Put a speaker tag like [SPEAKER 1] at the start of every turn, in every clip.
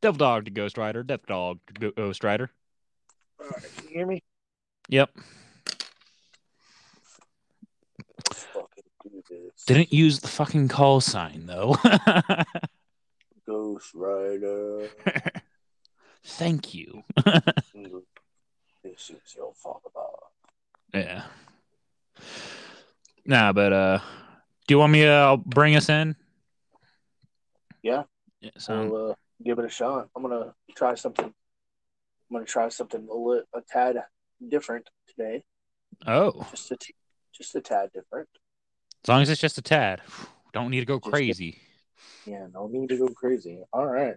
[SPEAKER 1] Devil Dog to Ghost Rider, Devil Dog to Ghost Rider.
[SPEAKER 2] All right, can you hear me?
[SPEAKER 1] Yep.
[SPEAKER 2] Let's fucking do this.
[SPEAKER 1] Didn't use the fucking call sign though.
[SPEAKER 2] Ghost Rider.
[SPEAKER 1] Thank you.
[SPEAKER 2] this is your fault about.
[SPEAKER 1] Yeah. Nah, but uh do you want me to uh, bring us in?
[SPEAKER 2] Yeah.
[SPEAKER 1] Yeah, so
[SPEAKER 2] We'll uh, give it a shot. I'm gonna try something. I'm gonna try something a, li- a tad different today.
[SPEAKER 1] oh,
[SPEAKER 2] Just a t- just a tad different.
[SPEAKER 1] as long as it's just a tad. Don't need to go
[SPEAKER 2] Just a-
[SPEAKER 1] crazy.
[SPEAKER 2] Yeah, no need to go crazy. All right.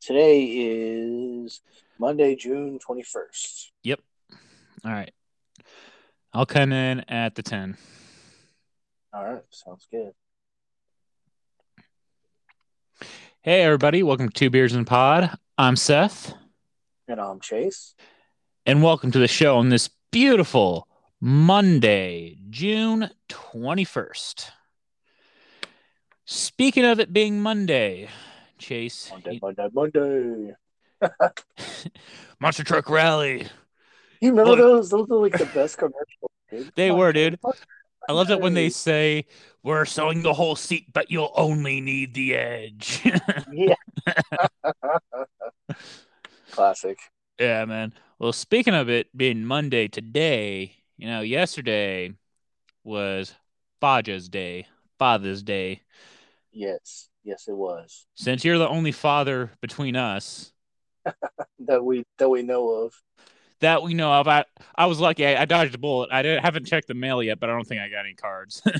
[SPEAKER 2] Today is Monday, June 21st.
[SPEAKER 1] Yep. All right. I'll come in at the 10.
[SPEAKER 2] All right, sounds good.
[SPEAKER 1] Hey, everybody. Welcome to Two Beers and Pod. I'm Seth,
[SPEAKER 2] And I'm Chase.
[SPEAKER 1] and welcome to the show on this beautiful Monday, June 21st. Speaking of it being Monday, Chase,
[SPEAKER 2] Monday, Monday, Monday.
[SPEAKER 1] Monster Truck Rally.
[SPEAKER 2] You remember
[SPEAKER 1] Look.
[SPEAKER 2] those? Those are like the best commercials. Dude.
[SPEAKER 1] They were, dude. I love it when they say, We're sewing the whole seat, but you'll only need the edge.
[SPEAKER 2] Yeah. Classic.
[SPEAKER 1] Yeah, man. Well, speaking of it being Monday today, you know, yesterday was Father's Day. Father's Day.
[SPEAKER 2] Yes. Yes, it was.
[SPEAKER 1] Since you're the only father between us
[SPEAKER 2] That we that we know of.
[SPEAKER 1] That we know of, I, I was lucky. I, I dodged a bullet. I didn't, haven't checked the mail yet, but I don't think I got any cards.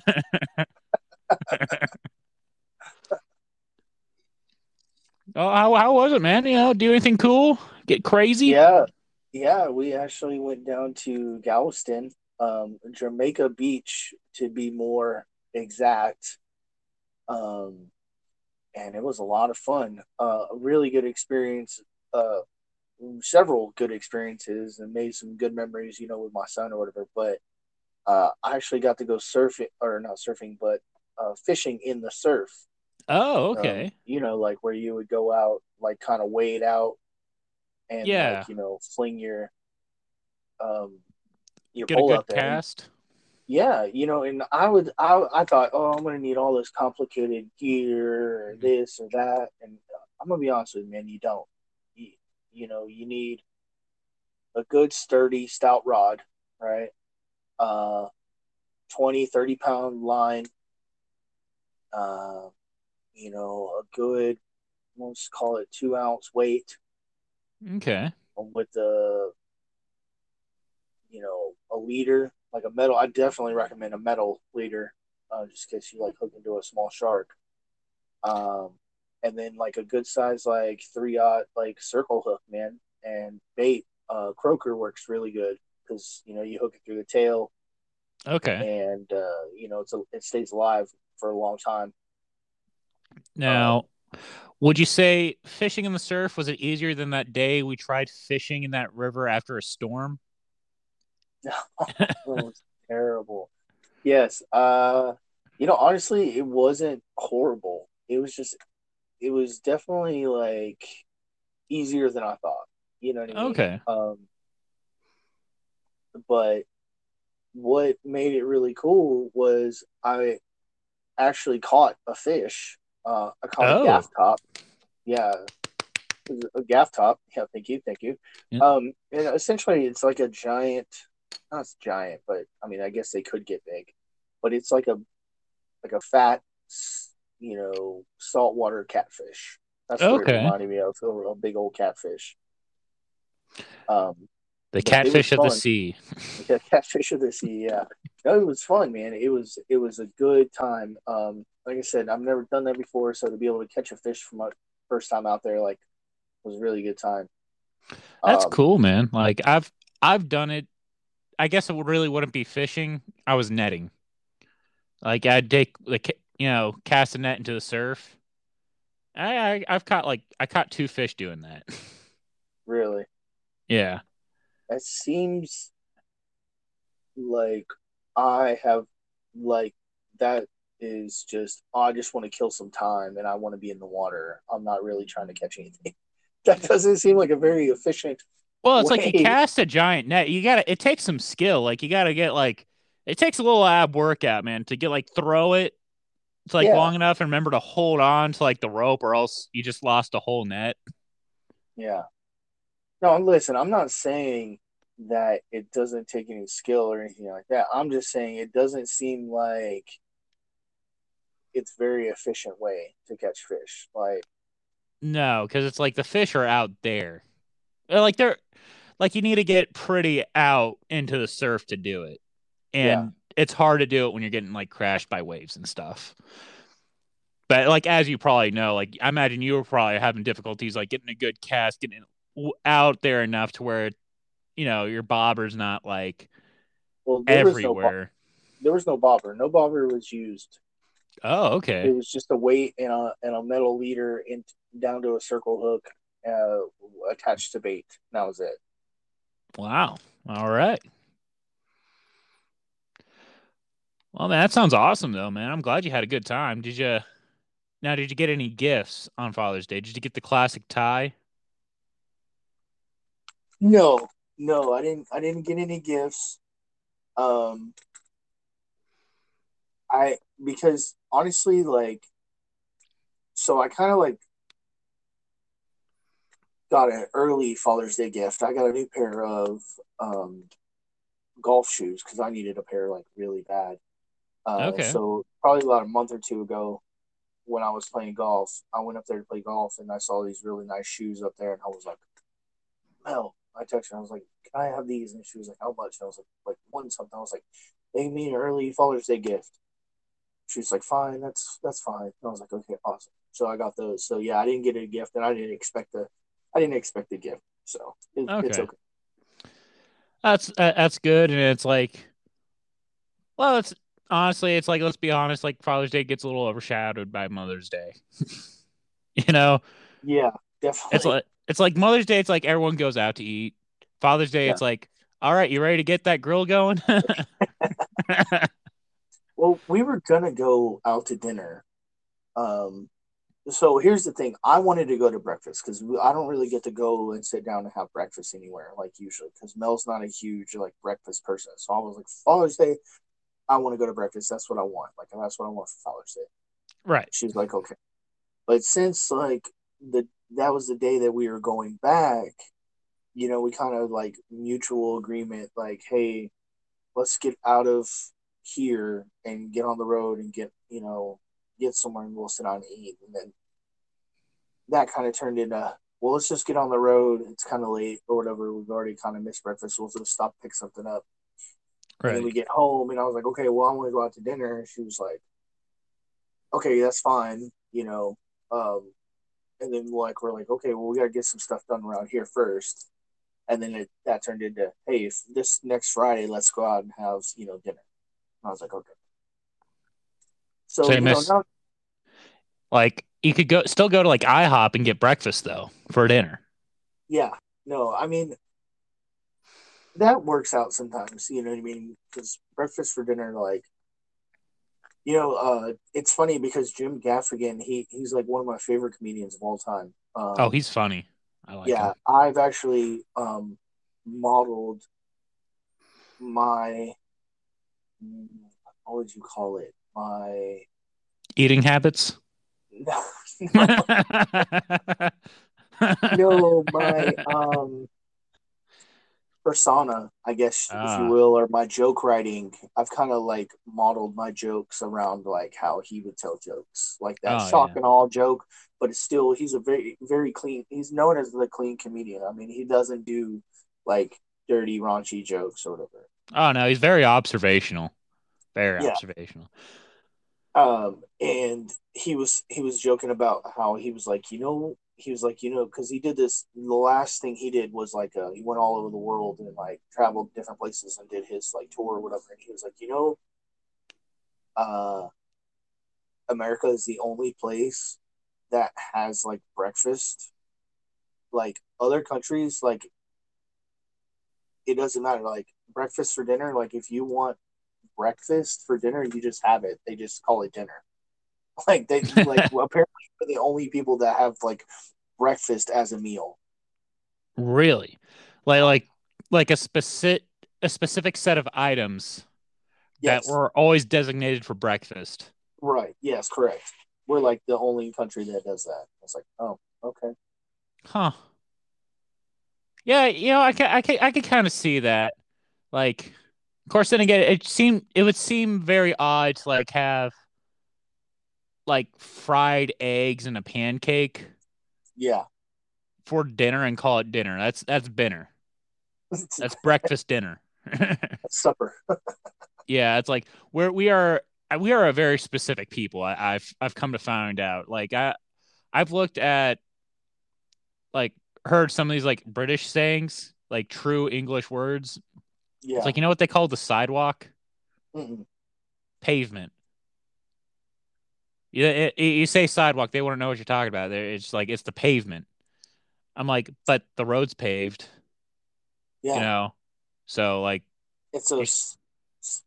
[SPEAKER 1] oh, how, how was it, man? You know, do anything cool? Get crazy?
[SPEAKER 2] Yeah. Yeah, we actually went down to Galveston, um, Jamaica Beach to be more exact. Um, and it was a lot of fun. Uh, a really good experience. Uh, several good experiences and made some good memories, you know, with my son or whatever. But uh, I actually got to go surfing, or not surfing, but uh, fishing in the surf.
[SPEAKER 1] Oh,
[SPEAKER 2] Um,
[SPEAKER 1] okay.
[SPEAKER 2] you know, like where you would go out, like kind of wade out, and
[SPEAKER 1] Yeah.
[SPEAKER 2] like you know, fling your um your
[SPEAKER 1] Get a
[SPEAKER 2] pole
[SPEAKER 1] good
[SPEAKER 2] out there.
[SPEAKER 1] Cast.
[SPEAKER 2] yeah, you know, and I would, I, I thought, oh, I'm gonna need all this complicated gear or
[SPEAKER 1] Mhm.
[SPEAKER 2] this or that, and I'm gonna be honest with you, man, you don't. You, know, you need a good, sturdy, stout rod, right? Uh, 20, 30 pound line. Uh, you know, a good, let's call it two ounce weight
[SPEAKER 1] Okay.
[SPEAKER 2] with the, you know, a leader, like a metal. I definitely recommend a metal leader, uh, just in case you like hook into a small shark. Um, and then like a good size, like three aught, like circle hook, man, and bait. Uh, croaker works really good because you know you hook it through the tail,
[SPEAKER 1] Okay.
[SPEAKER 2] and uh, you know it's a, it stays alive for a long time.
[SPEAKER 1] Now, would you say fishing in the surf was it easier than that day we tried fishing in that river after a storm?
[SPEAKER 2] No, it was terrible. Yes. Uh, you know, honestly, it wasn't horrible. It was just, it was definitely like easier than I thought. You know what I mean?
[SPEAKER 1] Okay.
[SPEAKER 2] Um, but what made it really cool was I actually caught a fish. Uh, I caught
[SPEAKER 1] Oh.
[SPEAKER 2] a gaff top. Yeah, a gaff top. Yeah, thank you, thank you.
[SPEAKER 1] Yeah.
[SPEAKER 2] Um, and essentially, it's like a giant, not giant, but I mean, I guess they could get big, but it's like a, like a fat, you know, saltwater catfish. That's what
[SPEAKER 1] Okay.
[SPEAKER 2] it reminded me of, a, a big old catfish. Um,
[SPEAKER 1] The catfish of the sea.
[SPEAKER 2] Yeah, catfish of the sea. Yeah, no, it was fun, man. It was it was a good time. Um, like I said, I've never done that before, so to be able to catch a fish for my first time out there, like, was a really good time.
[SPEAKER 1] That's
[SPEAKER 2] Um,
[SPEAKER 1] cool, man. Like I've I've done it. I guess it would really wouldn't be fishing. I was netting. Like I'd take ca- you know cast a net into the surf. I, I I've caught like I caught two fish doing that.
[SPEAKER 2] Really,
[SPEAKER 1] yeah.
[SPEAKER 2] That seems like I have like that is just oh, I just want to kill some time and I want to be in the water. I'm not really trying to catch anything. That doesn't seem like a very efficient.
[SPEAKER 1] Well, it's like you cast a giant net. You gotta. It takes some skill. Like you gotta get like. It takes a little ab workout, man, to get like throw it. It's like
[SPEAKER 2] Yeah.
[SPEAKER 1] long enough and remember to hold on to like the rope, or else you just lost a whole net.
[SPEAKER 2] Yeah. No, listen, I'm not saying that it doesn't take any skill or anything like that. I'm just saying it doesn't seem like it's very efficient way to catch fish. Like,
[SPEAKER 1] No, because it's like the fish are out there. Like they're like you need to get pretty out into the surf to do it. And
[SPEAKER 2] Yeah.
[SPEAKER 1] It's hard to do it when you're getting like crashed by waves and stuff. But like as you probably know, like I imagine you were probably having difficulties like getting a good cast, getting out there enough to where you know your bobber's not like
[SPEAKER 2] well, there was no bo-
[SPEAKER 1] everywhere.
[SPEAKER 2] there was no bobber. No bobber was used.
[SPEAKER 1] Oh, okay.
[SPEAKER 2] It was just a weight and a and a metal leader and down to a circle hook uh, attached to bait. That was it.
[SPEAKER 1] Wow. All right. Well, man, that sounds awesome, though, man. I'm glad you had a good time. Did you? Now, did you get any gifts on Father's Day? Did you get the classic tie?
[SPEAKER 2] No, no, I didn't. I didn't get any gifts. Um, I because honestly, like, so I kind of like got an early Father's Day gift. I got a new pair of um golf shoes because I needed a pair like really bad. Uh,
[SPEAKER 1] Okay.
[SPEAKER 2] So probably about a month or two ago, when I was playing golf, I went up there to play golf and I saw these really nice shoes up there, and I was like, Mel, I texted her. I was like, "Can I have these?" And she was like, "How much?" And I was like, "Like one something." I was like, "They gave me an early Father's Day gift." She was like, "Fine, that's that's fine." And I was like, "Okay, awesome." So I got those. So yeah, I didn't get a gift, and I didn't expect a, I didn't expect a gift. So it, it's
[SPEAKER 1] Okay.
[SPEAKER 2] okay.
[SPEAKER 1] That's uh, that's good, and it's like, well, it's honestly, it's like let's be honest, like Father's Day gets a little overshadowed by Mother's Day. you know,
[SPEAKER 2] Yeah, definitely.
[SPEAKER 1] it's like it's like Mother's Day. It's like everyone goes out to eat. Father's Day,
[SPEAKER 2] Yeah.
[SPEAKER 1] it's like, all right, you ready to get that grill going?
[SPEAKER 2] Well, we were gonna go out to dinner. Um, so here's the thing: I wanted to go to breakfast because I don't really get to go and sit down and have breakfast anywhere like usually because Mel's not a huge like breakfast person. So I was like, Father's Day, I want to go to breakfast. That's what I want. Like that's what I want for Father's Day.
[SPEAKER 1] right.
[SPEAKER 2] She's like, okay. But since like the that was the day that we were going back, you know, we kind of like mutual agreement, like, hey, let's get out of here and get on the road and get, you know, get somewhere and we'll sit down and eat. And then that kind of turned into, well, let's just get on the road. It's kind of late or whatever. We've already kind of missed breakfast. We'll just stop, pick something up. And then we get home, and I was like, okay, well, I want to go out to dinner. She was like, okay, that's fine, you know. Um, and then like we're like, okay, well, we gotta get some stuff done around here first. And then it that turned into, hey, if this next Friday, let's go out and have you know dinner. And I was like, okay. So,
[SPEAKER 1] So you
[SPEAKER 2] know, now,
[SPEAKER 1] Like you could go still go to like IHOP and get breakfast though for dinner.
[SPEAKER 2] yeah, no, I mean that works out sometimes. You know what I mean? Because breakfast for dinner, like, you know, uh, it's funny because Jim Gaffigan, he he's like one of my favorite comedians of all time. Um,
[SPEAKER 1] Oh, he's funny. I like
[SPEAKER 2] yeah,
[SPEAKER 1] him.
[SPEAKER 2] I've actually um, modeled my what would you call it? My
[SPEAKER 1] Eating habits.
[SPEAKER 2] no, no, my um persona, I guess if
[SPEAKER 1] Ah.
[SPEAKER 2] you will, or my joke writing. I've kind of like modeled my jokes around like how he would tell jokes, like that
[SPEAKER 1] Oh,
[SPEAKER 2] shock
[SPEAKER 1] yeah.
[SPEAKER 2] and all joke. But it's still, he's a very, very clean. He's known as the clean comedian. I mean, he doesn't do like dirty, raunchy jokes or whatever.
[SPEAKER 1] Oh no, he's very observational. Very
[SPEAKER 2] Yeah.
[SPEAKER 1] observational.
[SPEAKER 2] Um, and he was he was joking about how he was like, you know, he was like, you know, because he did this. The last thing he did was like, uh, he went all over the world and like traveled different places and did his like tour or whatever. And he was like, you know, uh, America is the only place that has like breakfast. Like other countries, like it doesn't matter. Like breakfast for dinner, like if you want breakfast for dinner, you just have it. They just call it dinner. Like they like well, apparently we're the only people that have like breakfast as a meal.
[SPEAKER 1] Really, like like like a specific a specific set of items
[SPEAKER 2] Yes.
[SPEAKER 1] that were always designated for breakfast.
[SPEAKER 2] Right. Yes, correct. We're like the only country that does that. It's like, oh, okay.
[SPEAKER 1] Huh. Yeah, you know, I can I can I can kind of see that. Like, of course, then again, it seemed it would seem very odd to like have like fried eggs and a pancake
[SPEAKER 2] Yeah.
[SPEAKER 1] for dinner and call it dinner. That's that's dinner. That's breakfast dinner.
[SPEAKER 2] supper.
[SPEAKER 1] yeah, it's like we're we are we are a very specific people. I, I've I've come to find out. Like I I've looked at like heard some of these like British sayings, like true English words.
[SPEAKER 2] Yeah.
[SPEAKER 1] It's like you know what they call the sidewalk?
[SPEAKER 2] Mm-mm.
[SPEAKER 1] Pavement. You, it, you say sidewalk, they want to know what you're talking about. They're- It's like it's the pavement. I'm like, but the road's paved,
[SPEAKER 2] yeah.
[SPEAKER 1] you know. So like
[SPEAKER 2] it's a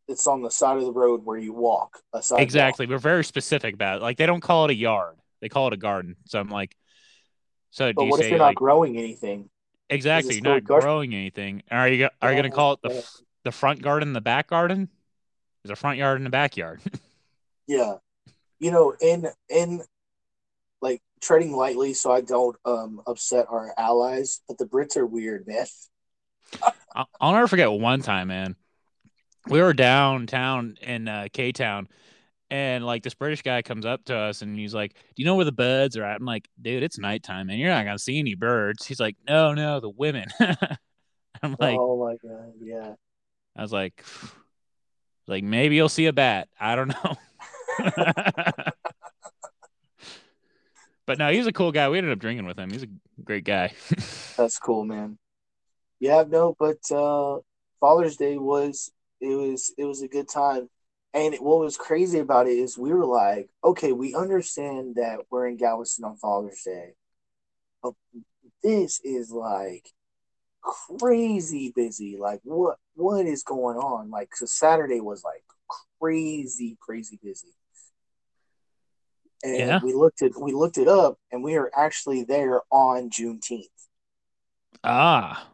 [SPEAKER 2] it's on the side of the road where you walk.
[SPEAKER 1] Exactly, we're very specific about it. Like they don't call it a yard, they call it a garden. So I'm like, so do
[SPEAKER 2] But
[SPEAKER 1] you
[SPEAKER 2] what
[SPEAKER 1] say
[SPEAKER 2] if you're
[SPEAKER 1] like
[SPEAKER 2] not growing anything?
[SPEAKER 1] exactly? You're not
[SPEAKER 2] garden?
[SPEAKER 1] growing anything. Are you are you
[SPEAKER 2] Yeah,
[SPEAKER 1] gonna call it the the front garden, the back garden? There's a front yard and a backyard.
[SPEAKER 2] Yeah. You know, in in like treading lightly so I don't um upset our allies, but the Brits are weird, man.
[SPEAKER 1] I'll, I'll never forget one time, man. We were downtown in uh, K Town, and like this British guy comes up to us and he's like, "Do you know where the birds are at?" I'm like, "Dude, it's nighttime, and you're not gonna see any birds." He's like, "No, no, the women." I'm like,
[SPEAKER 2] oh my god, yeah.
[SPEAKER 1] I was like, like maybe you'll see a bat. I don't know. but no, he's a cool guy. We ended up drinking with him. He's a great guy.
[SPEAKER 2] That's cool, man. Yeah, no, but uh Father's Day was it was it was a good time. And what was crazy about it is we were like, okay, we understand that we're in Galveston on Father's Day. But this is like crazy busy. Like what what is going on? Like so Saturday was like crazy, crazy busy. And
[SPEAKER 1] Yeah.
[SPEAKER 2] we looked at we looked it up and we are actually there on Juneteenth.
[SPEAKER 1] ah,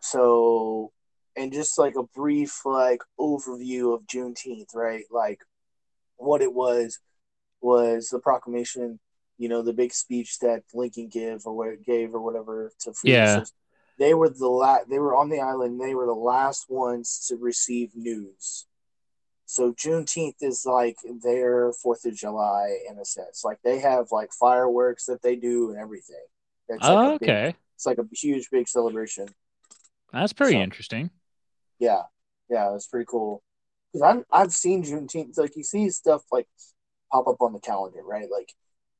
[SPEAKER 2] So, and just like a brief like overview of Juneteenth, right? Like what it was was the proclamation, you know, the big speech that Lincoln gave or what gave or whatever to free
[SPEAKER 1] Yeah.
[SPEAKER 2] They were the la- they were on the island. They were the last ones to receive news. So Juneteenth is like their Fourth of July in a sense. Like they have like fireworks that they do and everything. Like
[SPEAKER 1] oh,
[SPEAKER 2] a big-
[SPEAKER 1] okay.
[SPEAKER 2] it's like a huge big celebration.
[SPEAKER 1] That's pretty
[SPEAKER 2] So-
[SPEAKER 1] interesting.
[SPEAKER 2] Yeah, yeah, it's pretty cool. Because I've I've seen Juneteenth, like you see stuff like pop up on the calendar, right? Like,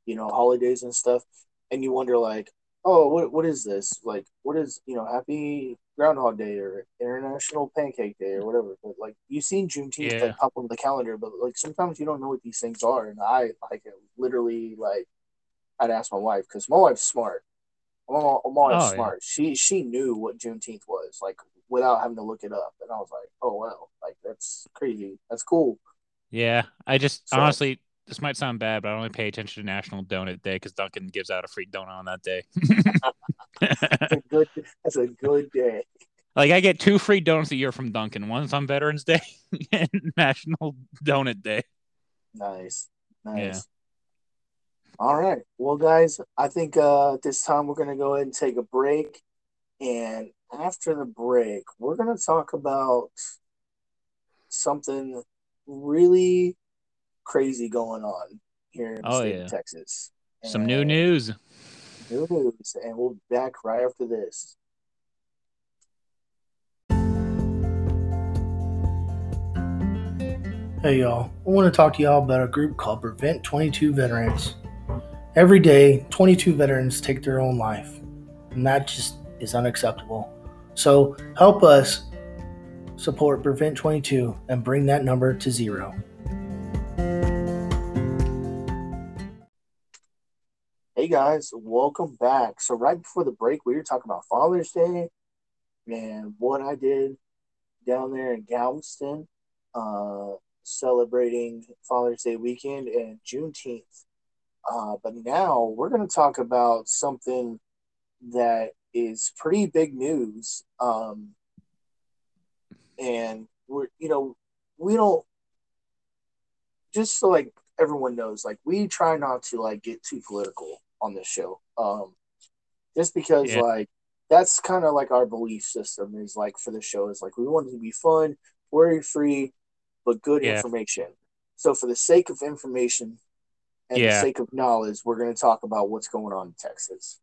[SPEAKER 2] you know, holidays and stuff, and you wonder like, oh, what what is this? Like, what is you know, Happy Groundhog Day or International Pancake Day or whatever. But like, you've seen Juneteenth
[SPEAKER 1] Yeah.
[SPEAKER 2] like pop on the calendar, but like sometimes you don't know what these things are, and I like literally like, I'd ask my wife because my wife's smart. My, my wife's
[SPEAKER 1] Oh, yeah.
[SPEAKER 2] smart. She she knew what Juneteenth was like without having to look it up, and I was like, oh wow, like that's crazy. That's cool.
[SPEAKER 1] Yeah, I just
[SPEAKER 2] So-
[SPEAKER 1] honestly, this might sound bad, but I only pay attention to National Donut Day because Dunkin' gives out a free donut on that day.
[SPEAKER 2] That's a good. That's a good day.
[SPEAKER 1] like I get two free donuts a year from Dunkin'. One's on Veterans Day and National Donut Day.
[SPEAKER 2] Nice,
[SPEAKER 1] Yeah.
[SPEAKER 2] nice. All right, well, guys, I think uh, this time we're gonna go ahead and take a break, and after the break, we're gonna talk about something really crazy going on here in
[SPEAKER 1] oh, yeah.
[SPEAKER 2] Texas.
[SPEAKER 1] And Some new news.
[SPEAKER 2] New news, and we'll be back right after this.
[SPEAKER 3] Hey y'all, I want to talk to y'all about a group called Prevent 22 Veterans. Every day, 22 veterans take their own life, and that just is unacceptable. So help us support Prevent 22 and bring that number to zero.
[SPEAKER 2] Hey guys, welcome back. So right before the break, we were talking about Father's Day and what I did down there in Galveston, uh, celebrating Father's Day weekend and Juneteenth. Uh, but now we're going to talk about something that is pretty big news. Um, and we're, you know, we don't, just so like everyone knows, like we try not to like get too political on this show. Um, just because yeah. like that's kind of like our belief system is like for the show is like we want it to be fun, worry free, but good yeah. information. So for the sake of information and yeah. the sake of knowledge, we're going to talk about what's going on in Texas.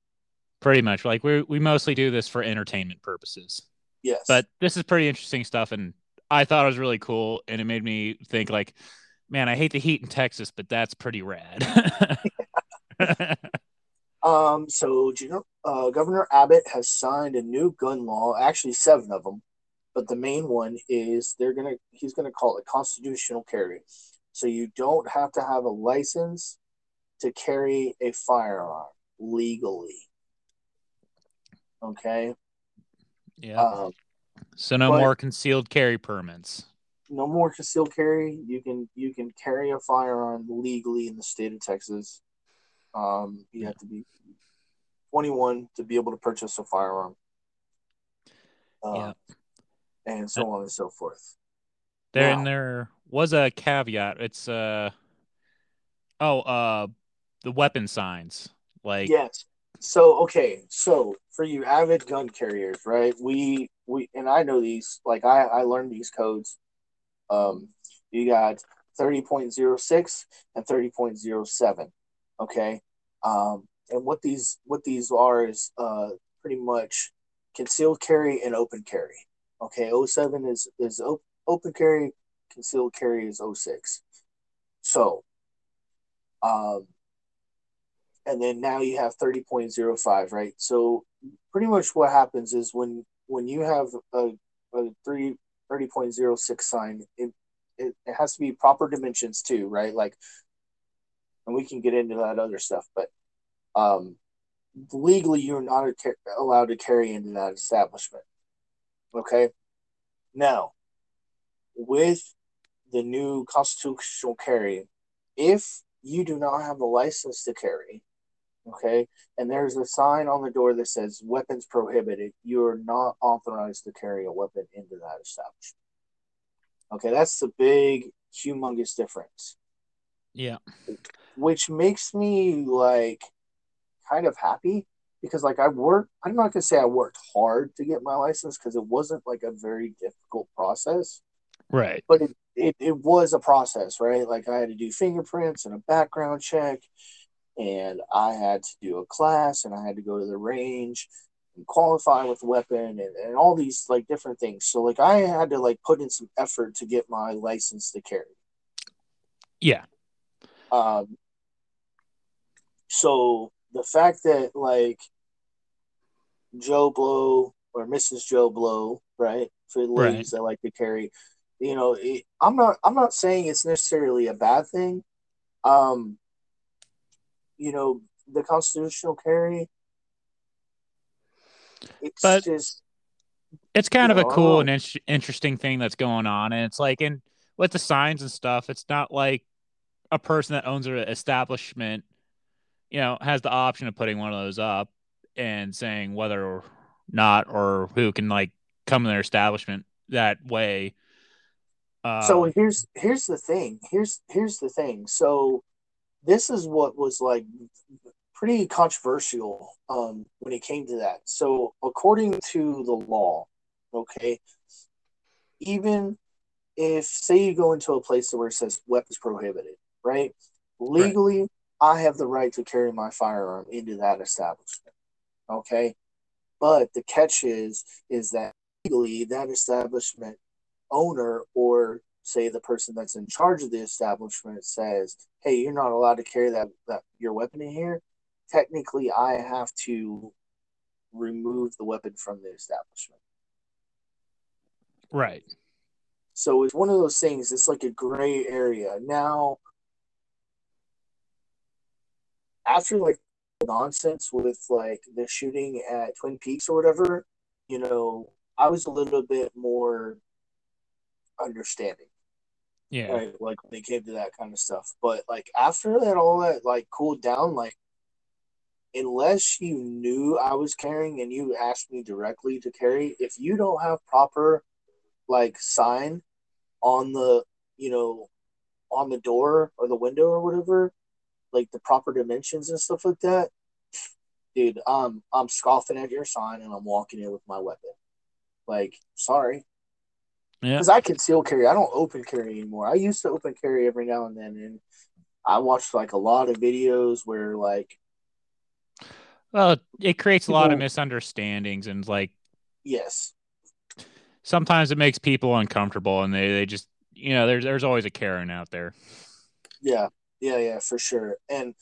[SPEAKER 1] Pretty much, like we we mostly do this for entertainment purposes.
[SPEAKER 2] Yes,
[SPEAKER 1] but this is pretty interesting stuff, and I thought it was really cool, and it made me think like, man, I hate the heat in Texas, but that's pretty rad.
[SPEAKER 2] um, so you know, uh, Governor Abbott has signed a new gun law, actually seven of them, but the main one is they're gonna he's gonna call it constitutional carry. So you don't have to have a license to carry a firearm legally. Okay.
[SPEAKER 1] Yeah. Um, so no more concealed carry permits.
[SPEAKER 2] No more concealed carry. You can you can carry a firearm legally in the state of Texas. Um, you have to be 21 to be able to purchase a firearm. Uh, yeah. And so on and so forth.
[SPEAKER 1] There now, and there was a caveat. It's uh oh uh the weapon signs. Like
[SPEAKER 2] yes. So okay, so for you avid gun carriers, right? We we and I know these. Like I I learned these codes. Um, you got thirty point zero six and thirty point zero seven. Okay. Um, and what these what these are is uh pretty much concealed carry and open carry. Okay, 07 is is op- open carry, concealed carry is 06. So, um, and then now you have 30.05 right so pretty much what happens is when when you have a, a 3 30.06 sign it, it, it has to be proper dimensions too right like and we can get into that other stuff but um legally you're not allowed to carry into that establishment okay now with the new constitutional carry if you do not have a license to carry Okay. And there's a sign on the door that says weapons prohibited. You are not authorized to carry a weapon into that establishment. Okay. That's the big, humongous difference.
[SPEAKER 1] Yeah.
[SPEAKER 2] Which makes me like kind of happy because like I worked, I'm not to say I worked hard to get my license because it wasn't like a very difficult process.
[SPEAKER 1] Right.
[SPEAKER 2] But it, it, it was a process, right? Like I had to do fingerprints and a background check and I had to do a class and I had to go to the range and qualify with weapon and, and all these like different things. So like I had to like put in some effort to get my license to carry.
[SPEAKER 1] Yeah.
[SPEAKER 2] Um so the fact that like Joe Blow or Mrs. Joe Blow, right? For the ladies right. that like to carry, you know, it, I'm not I'm not saying it's necessarily a bad thing. Um you know, the constitutional carry.
[SPEAKER 1] It's but just it's kind of know, a cool and in- interesting thing that's going on, and it's like, and with the signs and stuff, it's not like a person that owns an establishment, you know, has the option of putting one of those up and saying whether or not or who can like come in their establishment that way.
[SPEAKER 2] Uh, so here's here's the thing. Here's here's the thing. So this is what was like pretty controversial um, when it came to that. So, according to the law, okay, even if say you go into a place where it says weapons prohibited, right? Legally, right. I have the right to carry my firearm into that establishment. Okay, but the catch is is that legally that establishment owner or say the person that's in charge of the establishment says, "Hey, you're not allowed to carry that that your weapon in here," technically I have to remove the weapon from the establishment.
[SPEAKER 1] Right.
[SPEAKER 2] So it's one of those things. It's like a gray area now. After like nonsense with like the shooting at Twin Peaks or whatever, you know, I was a little bit more understanding.
[SPEAKER 1] Yeah.
[SPEAKER 2] Right. Like when it came to that kind of stuff. But like after that all that like cooled down, like unless you knew I was carrying and you asked me directly to carry, if you don't have proper like sign on the you know on the door or the window or whatever, like the proper dimensions and stuff like that, dude, um, I'm scoffing at your sign and I'm walking in with my weapon. Like, sorry.
[SPEAKER 1] Yeah.
[SPEAKER 2] Because I conceal carry. I don't open carry anymore. I used to open carry every now and then, and I watched like a lot of videos where like
[SPEAKER 1] Well, it creates a lot of misunderstandings and like
[SPEAKER 2] yes,
[SPEAKER 1] sometimes it makes people uncomfortable and they, they just you know, there's there's always a Karen out there.
[SPEAKER 2] yeah, yeah, yeah, for sure. And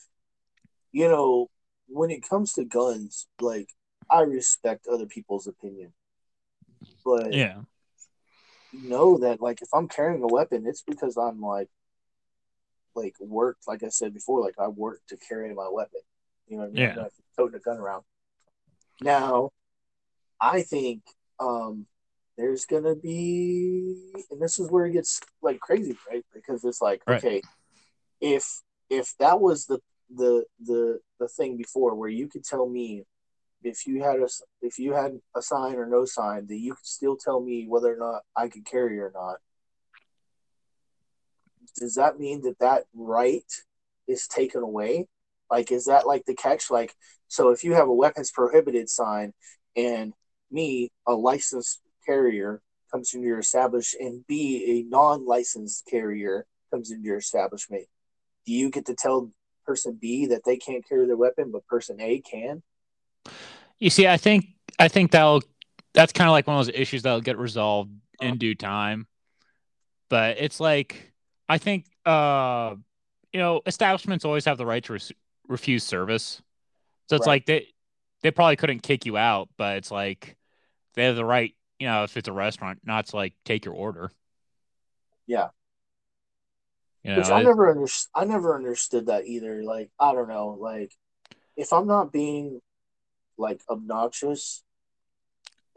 [SPEAKER 2] you know, when it comes to guns, like I respect other people's opinion, but
[SPEAKER 1] Yeah.
[SPEAKER 2] know that like if I'm carrying a weapon, it's because I'm like like worked, like I said before, like I worked to carry my weapon. You know what I mean?
[SPEAKER 1] Yeah.
[SPEAKER 2] I'm not toting a gun around. Now, I think um there's gonna be and this is where it gets like crazy, right? Because it's like,
[SPEAKER 1] Right.
[SPEAKER 2] okay, if if that was the the the the thing before where you could tell me if you had a if you had a sign or no sign that you could still tell me whether or not I could carry or not. Does that mean that that right is taken away? Like, is that like the catch? Like, so if you have a weapons prohibited sign and me, a licensed carrier, comes into your establishment and B, a non licensed carrier comes into your establishment, do you get to tell person B that they can't carry their weapon, but person A can?
[SPEAKER 1] You see, I think I think that'll that's kind of like one of those issues that'll get resolved
[SPEAKER 2] Uh-huh.
[SPEAKER 1] in due time. But it's like I think uh you know establishments always have the right to res- refuse service. So it's
[SPEAKER 2] Right.
[SPEAKER 1] like they they probably couldn't kick you out, but it's like they have the right, you know, if it's a restaurant, not to like take your order.
[SPEAKER 2] Yeah.
[SPEAKER 1] You
[SPEAKER 2] Which
[SPEAKER 1] know,
[SPEAKER 2] I
[SPEAKER 1] it-
[SPEAKER 2] never under, I never understood that either. Like I don't know, like if I'm not being like obnoxious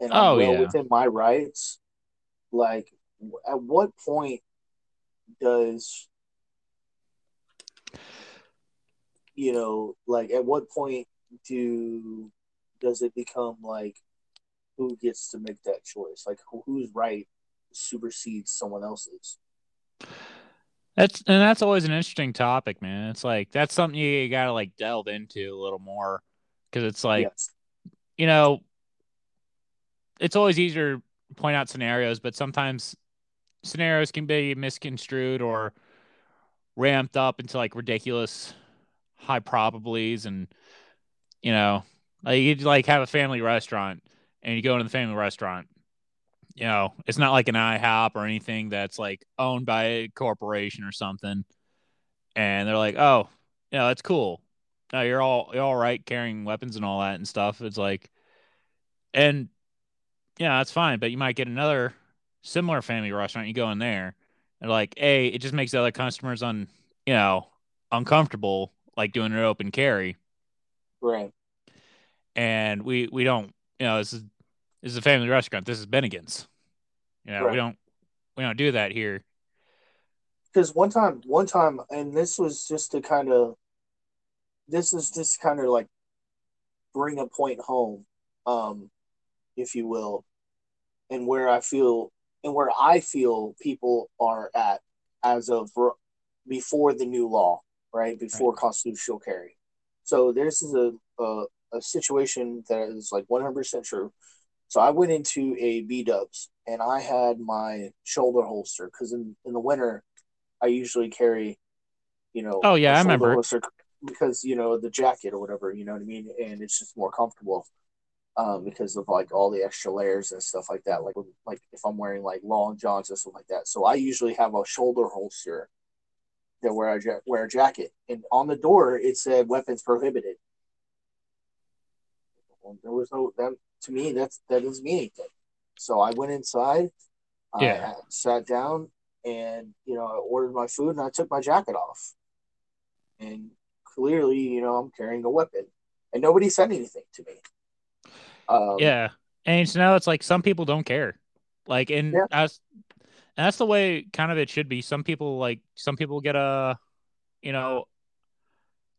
[SPEAKER 2] and I'm
[SPEAKER 1] Oh,
[SPEAKER 2] well
[SPEAKER 1] yeah.
[SPEAKER 2] within my rights, like at what point does you know, like at what point do does it become like who gets to make that choice? Like who, whose right supersedes someone else's?
[SPEAKER 1] That's and that's always an interesting topic, man. It's like that's something you gotta like delve into a little more because it's like
[SPEAKER 2] yes.
[SPEAKER 1] you know, it's always easier to point out scenarios, but sometimes scenarios can be misconstrued or ramped up into like ridiculous high probabilities and you know, like you like have a family restaurant and you go into the family restaurant. You know, it's not like an IHOP or anything that's like owned by a corporation or something. And they're like, "Oh, yeah, that's cool. No, you're all you're all right carrying weapons and all that and stuff." It's like, and yeah, that's fine. But you might get another similar family restaurant. You go in there, and like, a, it just makes the other customers un, you know, uncomfortable, like doing an open carry.
[SPEAKER 2] Right.
[SPEAKER 1] And we we don't, you know, this is this is a family restaurant. This is Bennigan's. You know,
[SPEAKER 2] Right.
[SPEAKER 1] we don't we don't do that here.
[SPEAKER 2] because one time one time and this was just to kind of this is just kind of like bring a point home um if you will and where i feel and where i feel people are at as of before the new law right before constitutional carry so this is a, a a situation that is like 100% true so i went into a b-dubs and i had my shoulder holster because in, in the winter I usually carry, you know.
[SPEAKER 1] Oh, yeah,
[SPEAKER 2] a
[SPEAKER 1] I
[SPEAKER 2] shoulder
[SPEAKER 1] remember.
[SPEAKER 2] holster because you know the jacket or whatever, you know what I mean, and it's just more comfortable. um, because of like all the extra layers and stuff like that. Like like if I'm wearing like long johns or something like that. So I usually have a shoulder holster that where I ja- wear a jacket, and on the door it said weapons prohibited. There was no that to me that's that doesn't mean anything. So I went inside,
[SPEAKER 1] Yeah.
[SPEAKER 2] I sat down, and you know I ordered my food and I took my jacket off, and clearly you know I'm carrying a weapon, and nobody said anything to me. Um,
[SPEAKER 1] yeah, and so now it's like some people don't care, like, and
[SPEAKER 2] Yeah.
[SPEAKER 1] that's and that's the way kind of it should be. Some people like some people get a, you know,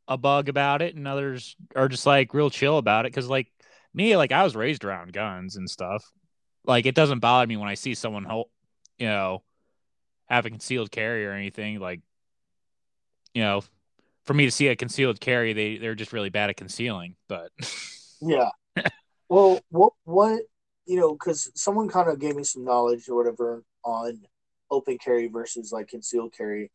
[SPEAKER 1] a bug about it, and others are just like real chill about it. Because like me, like I was raised around guns and stuff. Like it doesn't bother me when I see someone hold, you know, have a concealed carry or anything. Like, you know, for me to see a concealed carry, they they're just really bad at concealing. But
[SPEAKER 2] Yeah. well, what what you know, because someone kind of gave me some knowledge or whatever on open carry versus like concealed carry,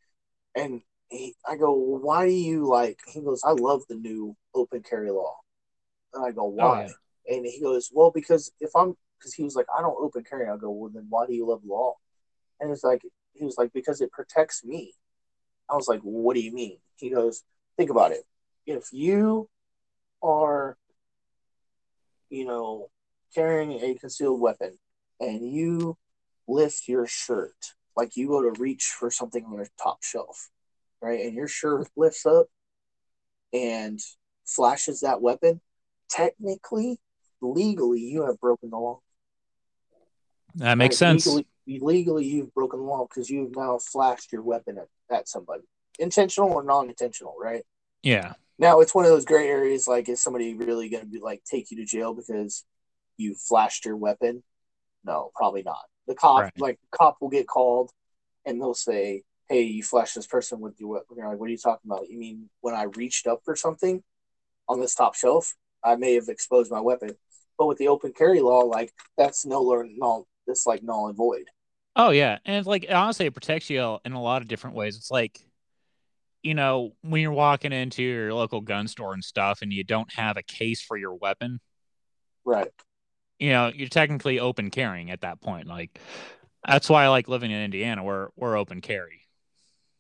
[SPEAKER 2] and he, I go, well, why do you like? He goes, I love the new open carry law, and I go, oh, why? And he goes, well, because if I'm, because he was like, I don't open carry. I go, well, then why do you love law? And it's like, he was like, because it protects me. I was like, what do you mean? He goes, think about it. If you are you know, carrying a concealed weapon and you lift your shirt, like you go to reach for something on your top shelf, right? And your shirt lifts up and flashes that weapon, technically, legally, you have broken the law.
[SPEAKER 1] that makes
[SPEAKER 2] Right?
[SPEAKER 1] sense.
[SPEAKER 2] Legally, legally, you've broken the law because you've now flashed your weapon at, at somebody, intentional or non intentional, right?
[SPEAKER 1] Yeah.
[SPEAKER 2] Now it's one of those gray areas. Like, is somebody really going to be like take you to jail because you flashed your weapon? No, probably not. The cop,
[SPEAKER 1] Right.
[SPEAKER 2] like, cop will get called, and they'll say, "Hey, you flashed this person with your weapon." You're like, "What are you talking about? You mean when I reached up for something on this top shelf, I may have exposed my weapon?" But with the open carry law, like, that's no learn, null. that's like null and void.
[SPEAKER 1] Oh yeah, and it's like honestly, it protects you in a lot of different ways. It's like, you know, when you're walking into your local gun store and stuff, and you don't have a case for your weapon,
[SPEAKER 2] Right.
[SPEAKER 1] you know, you're technically open carrying at that point. Like, that's why I like living in Indiana. We're we're open carry,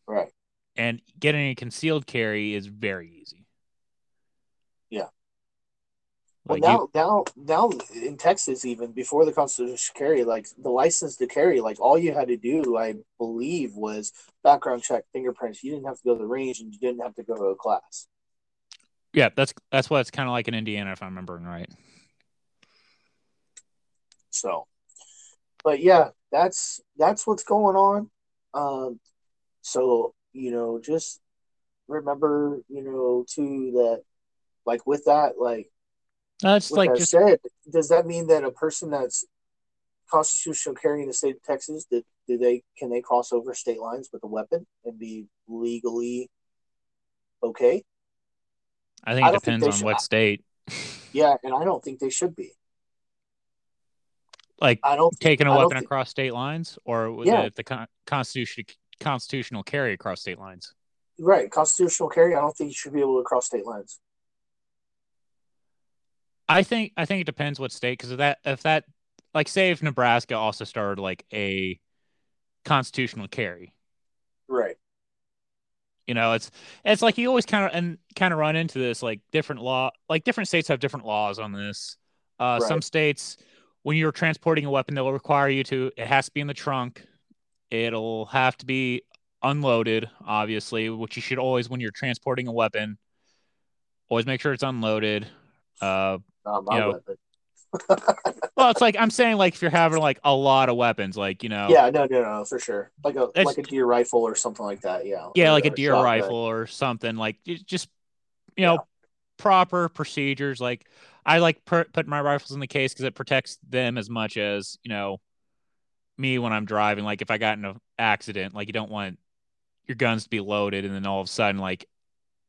[SPEAKER 2] Right.
[SPEAKER 1] and getting a concealed carry is very easy.
[SPEAKER 2] Yeah. Well,
[SPEAKER 1] Like you,
[SPEAKER 2] now, now, now in Texas, even before the constitutional carry, like the license to carry, like all you had to do, I believe, was background check, fingerprints. You didn't have to go to the range, and you didn't have to go to a class.
[SPEAKER 1] yeah, that's that's what it's kind of like in Indiana, if I'm remembering right.
[SPEAKER 2] So, but yeah, that's that's what's going on. Um, so you know, just remember, you know, too that, like with that, like
[SPEAKER 1] No, it's
[SPEAKER 2] with
[SPEAKER 1] like
[SPEAKER 2] that
[SPEAKER 1] just
[SPEAKER 2] said, does that mean that a person that's constitutional carry in the state of Texas, did do they can they cross over state lines with a weapon and be legally okay?
[SPEAKER 1] I think it
[SPEAKER 2] don't think
[SPEAKER 1] depends on
[SPEAKER 2] should-
[SPEAKER 1] what state.
[SPEAKER 2] Yeah, and I don't think they should be.
[SPEAKER 1] Like
[SPEAKER 2] I don't
[SPEAKER 1] taking a
[SPEAKER 2] I don't
[SPEAKER 1] weapon
[SPEAKER 2] think-
[SPEAKER 1] across state lines, or with
[SPEAKER 2] Yeah.
[SPEAKER 1] the, the con- constitution constitutional carry across state lines.
[SPEAKER 2] right constitutional carry. I don't think you should be able to cross state lines.
[SPEAKER 1] I think I think it depends what state because if that if that like say if Nebraska also started like a constitutional carry,
[SPEAKER 2] Right.
[SPEAKER 1] you know, it's it's like you always kind of and kind of run into this like different law like different states have different laws on this. Uh,
[SPEAKER 2] Right.
[SPEAKER 1] Some states, when you're transporting a weapon, they'll require you to it has to be in the trunk. It'll have to be unloaded, obviously, which you should always when you're transporting a weapon, always make sure it's unloaded. Uh,
[SPEAKER 2] Not my
[SPEAKER 1] You know,
[SPEAKER 2] weapon.
[SPEAKER 1] Well, it's like I'm saying, like if you're having like a lot of weapons, like you know,
[SPEAKER 2] Yeah, no, no, no, for sure. Like a like a deer rifle or something like that. Yeah.
[SPEAKER 1] yeah, like a deer
[SPEAKER 2] shotgun.
[SPEAKER 1] rifle or something, like just you know,
[SPEAKER 2] Yeah.
[SPEAKER 1] proper procedures. Like I like per- put my rifles in the case because it protects them as much as you know me when I'm driving. Like if I got in an accident, like you don't want your guns to be loaded and then all of a sudden like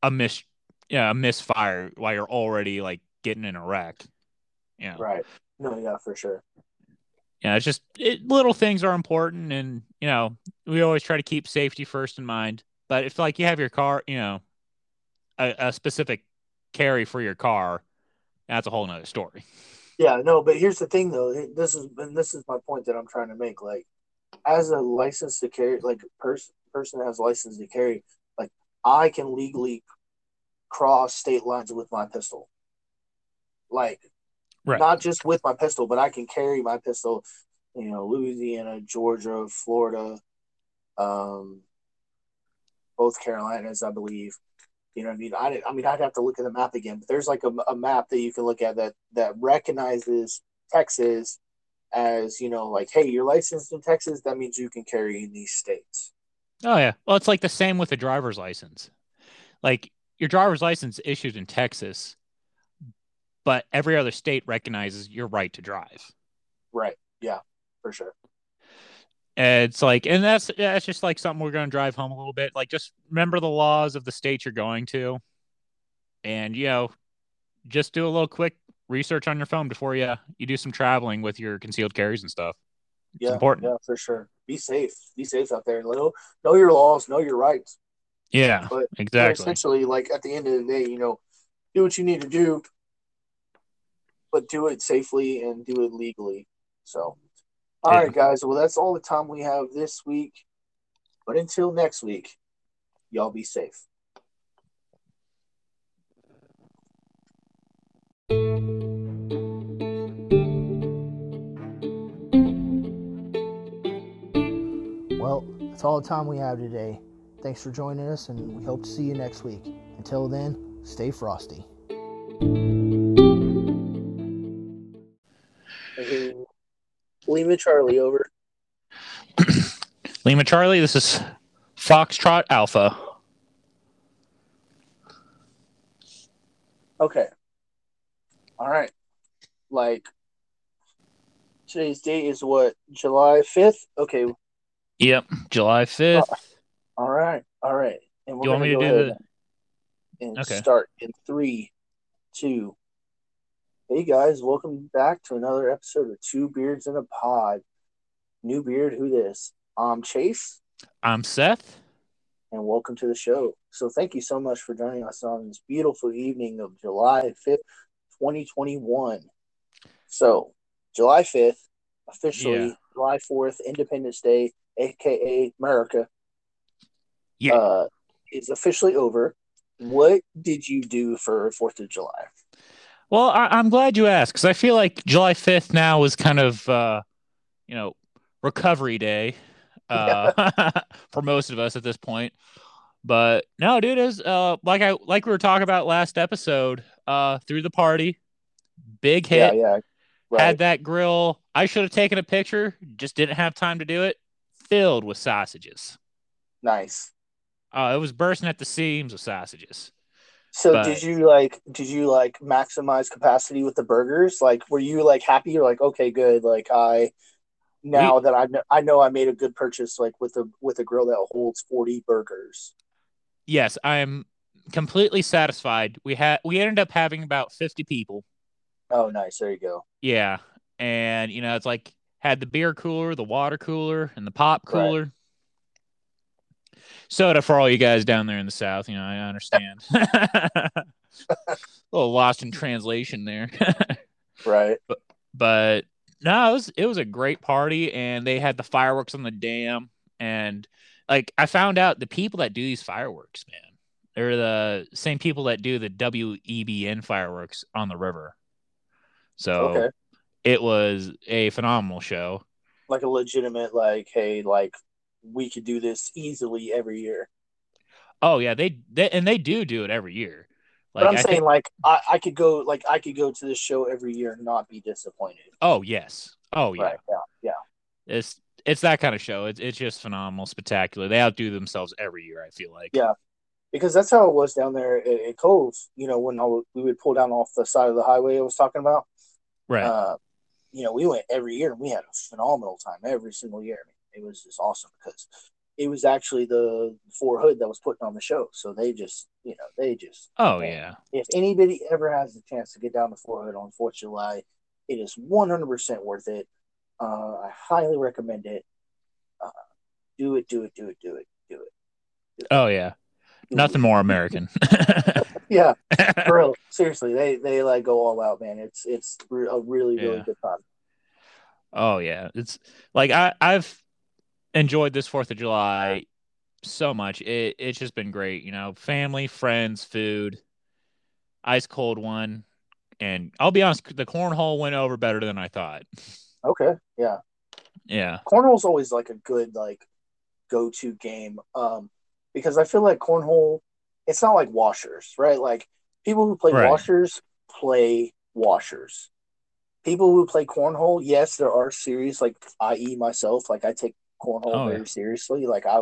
[SPEAKER 1] a miss, yeah, a misfire while you're already like getting in a wreck. Yeah.
[SPEAKER 2] Right. No, yeah, for sure.
[SPEAKER 1] yeah, it's just it, little things are important, and you know we always try to keep safety first in mind. But if like you have your car, you know, a, a specific carry for your car, that's a whole nother story.
[SPEAKER 2] Yeah, no, but here's the thing though. This is and this is my point that I'm trying to make. Like, as a license to carry, like person person that has a license to carry, like I can legally cross state lines with my pistol. Like,
[SPEAKER 1] Right.
[SPEAKER 2] not just with my pistol, but I can carry my pistol. You know, Louisiana, Georgia, Florida, um, both Carolinas, I believe. You know what I mean? I, I mean, I'd have to look at the map again, but there's like a, a map that you can look at that that recognizes Texas as you know, like, hey, you're licensed in Texas. That means you can carry in these states.
[SPEAKER 1] Oh yeah. Well, it's like the same with a driver's license. Like your driver's license issued in Texas, but every other state recognizes your right to drive.
[SPEAKER 2] Right? Yeah, for sure.
[SPEAKER 1] And it's like, and that's that's just like something we're going to drive home a little bit. Like, just remember the laws of the state you're going to, and you know, just do a little quick research on your phone before you you do some traveling with your concealed carries and stuff. It's
[SPEAKER 2] yeah,
[SPEAKER 1] important.
[SPEAKER 2] Yeah, for sure. Be safe. Be safe out there. Know, know your laws. Know your rights.
[SPEAKER 1] Yeah,
[SPEAKER 2] But Yeah,
[SPEAKER 1] exactly.
[SPEAKER 2] essentially, like at the end of the day, you know, do what you need to do, but do it safely and do it legally. So, all
[SPEAKER 1] Yeah.
[SPEAKER 2] right, guys. Well, that's all the time we have this week. But until next week, y'all be safe.
[SPEAKER 3] Well, that's all the time we have today. Thanks for joining us, and we hope to see you next week. Until then, stay frosty.
[SPEAKER 2] Lima Charlie over.
[SPEAKER 1] Lima Charlie, this is Foxtrot Alpha.
[SPEAKER 2] Okay. All right. Like today's date is what July fifth. Okay.
[SPEAKER 1] Yep, July fifth.
[SPEAKER 2] Uh, all right. All right. And we're
[SPEAKER 1] You want me to do
[SPEAKER 2] ahead and
[SPEAKER 1] Okay.
[SPEAKER 2] start in three, two. Hey guys, welcome back to another episode of Two Beards in a Pod. New beard, who this? I'm Chase,
[SPEAKER 1] I'm Seth.
[SPEAKER 2] and welcome to the show. So thank you so much for joining us on this beautiful evening of July fifth, twenty twenty one. So July fifth, officially
[SPEAKER 1] Yeah.
[SPEAKER 2] July fourth, Independence Day, aka America.
[SPEAKER 1] Yeah.
[SPEAKER 2] uh, is officially over. What did you do for Fourth of July?
[SPEAKER 1] Well, I, I'm glad you asked because I feel like July 5th now is kind of, uh, you know, recovery day uh, for most of us at this point. But no, dude, is uh, like I like we were talking about last episode. Uh, through the party, big hit.
[SPEAKER 2] Yeah, yeah, right.
[SPEAKER 1] Had that grill. I should have taken a picture, just didn't have time to do it. Filled with sausages.
[SPEAKER 2] nice.
[SPEAKER 1] Uh, it was bursting at the seams with sausages.
[SPEAKER 2] So
[SPEAKER 1] But-
[SPEAKER 2] did you like? Did you like maximize capacity with the burgers? Like, were you like happy? You're like, okay, good. Like, I now that I know, I know I made a good purchase. Like with a with a grill that holds forty burgers.
[SPEAKER 1] Yes, I'm completely satisfied. We had we ended up having about 50 people.
[SPEAKER 2] Oh, nice. There you go.
[SPEAKER 1] Yeah. And you know, it's like had the beer cooler, the water cooler, and the pop
[SPEAKER 2] Right.
[SPEAKER 1] Soda for all you guys down there in the south, you know, I understand. a little lost in translation there.
[SPEAKER 2] Right.
[SPEAKER 1] but no, it was it was a great party and they had the fireworks on the dam and like I found out the people that do these fireworks, man, they're the same people that do the WEBN fireworks on the river. So
[SPEAKER 2] Okay.
[SPEAKER 1] it was a phenomenal show.
[SPEAKER 2] Like a legitimate, like, hey, like we could do this easily every year.
[SPEAKER 1] Oh yeah, they, they and they do do it every year. Like
[SPEAKER 2] but I'm
[SPEAKER 1] I
[SPEAKER 2] saying,
[SPEAKER 1] think,
[SPEAKER 2] like, I, I could go, like, I could go to this show every year and not be disappointed.
[SPEAKER 1] oh yes, oh yeah,
[SPEAKER 2] Right. Yeah. Yeah.
[SPEAKER 1] it's it's that kind of show. It's it's just phenomenal, spectacular. They outdo themselves every year. I feel like.
[SPEAKER 2] Yeah. Because that's how it was down there at, at Cove. You know, when w- we would pull down off the side of the highway I was talking about.
[SPEAKER 1] Right.
[SPEAKER 2] Uh, you know, we went every year and we had a phenomenal time every single year. It was just awesome because it was actually the Fort Hood that was putting on the show. So they just, you know, they just.
[SPEAKER 1] oh
[SPEAKER 2] man,
[SPEAKER 1] yeah.
[SPEAKER 2] If anybody ever has the chance to get down to Fort Hood on Fourth of July, it is 100% worth it. Uh, I highly recommend it. Uh, do it, do it, do it, do it, do it.
[SPEAKER 1] Oh yeah. Nothing more American.
[SPEAKER 2] yeah, real. Seriously, they they like go all out, man. It's it's a really really
[SPEAKER 1] Yeah.
[SPEAKER 2] good time.
[SPEAKER 1] Oh yeah, it's like I I've enjoyed this Fourth of July so much. It it's just been great. You know, family, friends, food, ice cold one, and I'll be honest, the cornhole went over better than I thought.
[SPEAKER 2] Okay, yeah.
[SPEAKER 1] Yeah,
[SPEAKER 2] cornhole's always like a good like go-to game um because i feel like cornhole it's not like washers right like people who play
[SPEAKER 1] Right.
[SPEAKER 2] washers play washers people who play cornhole yes there are serious like i.e myself like i take cornhole
[SPEAKER 1] Oh,
[SPEAKER 2] very
[SPEAKER 1] yeah.
[SPEAKER 2] seriously like i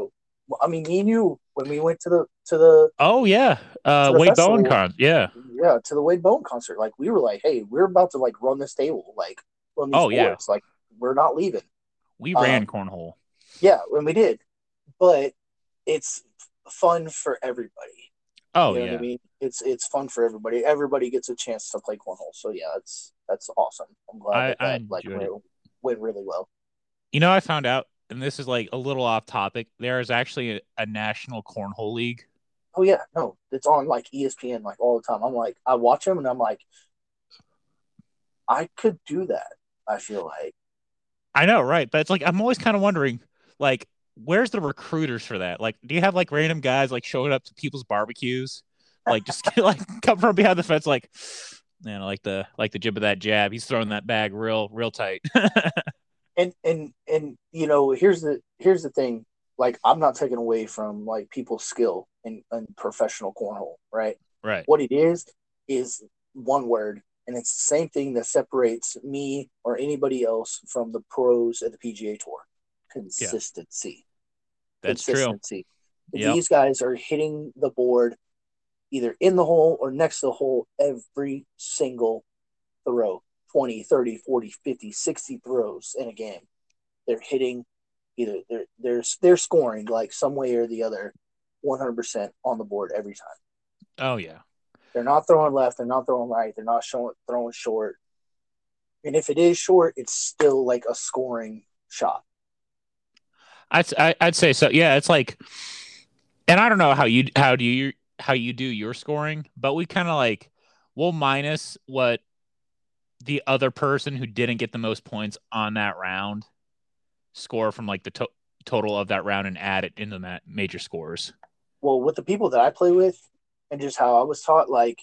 [SPEAKER 2] i mean me and you when we went to the to the
[SPEAKER 1] Oh yeah, uh, Wade
[SPEAKER 2] festival.
[SPEAKER 1] con. Yeah,
[SPEAKER 2] yeah to the Wade Bowen concert like we were like hey we're about to like run this table like run these
[SPEAKER 1] Oh, yeah.
[SPEAKER 2] boards like we're not leaving
[SPEAKER 1] we
[SPEAKER 2] Um,
[SPEAKER 1] ran cornhole.
[SPEAKER 2] Yeah, when we did, but it's fun for everybody.
[SPEAKER 1] Oh
[SPEAKER 2] you know
[SPEAKER 1] yeah,
[SPEAKER 2] what I mean? It's it's fun for everybody. Everybody gets a chance to play cornhole. So yeah, that's that's awesome. I'm glad
[SPEAKER 1] I-
[SPEAKER 2] that,
[SPEAKER 1] I
[SPEAKER 2] that like went, went really well.
[SPEAKER 1] you know I found out, and this is like a little off topic. There is actually a, a national cornhole league.
[SPEAKER 2] Oh yeah, no, it's on like ESPN like all the time. I'm like, I watch them and I'm like, I could do that. I feel like
[SPEAKER 1] I know, right? But it's like I'm always kind of wondering, like, where's the recruiters for that? Like, do you have like random guys like showing up to people's barbecues, like just like come from behind the fence, like, you know, like the like the jib of that jab. He's throwing that bag real real tight.
[SPEAKER 2] and and and you know here's the here's the thing. Like i'm not taking away from like people's skill in, in professional cornhole right?
[SPEAKER 1] Right.
[SPEAKER 2] what it is is one word and it's the same thing that separates me or anybody else from the pros at the pga tour. Consistency.
[SPEAKER 1] That's true.
[SPEAKER 2] consistency.
[SPEAKER 1] Yep.
[SPEAKER 2] these guys are hitting the board either in the hole or next to the hole every single throw 20 30 40 50 60 throws in a game they're hitting either they're they're they're scoring like some way or the other 100% on the board every time
[SPEAKER 1] Oh yeah.
[SPEAKER 2] they're not throwing left they're not throwing right they're not showing throwing short and if it is short it's still like a scoring shot
[SPEAKER 1] I'd I- I'd say so. Yeah, it's like, and I don't know how you how do you how you do your scoring, but we kind of like we'll minus what the other person who didn't get the most points on that round score from like the to- total of that round and add it into that major scores.
[SPEAKER 2] well with the people that i play with and just how i was taught like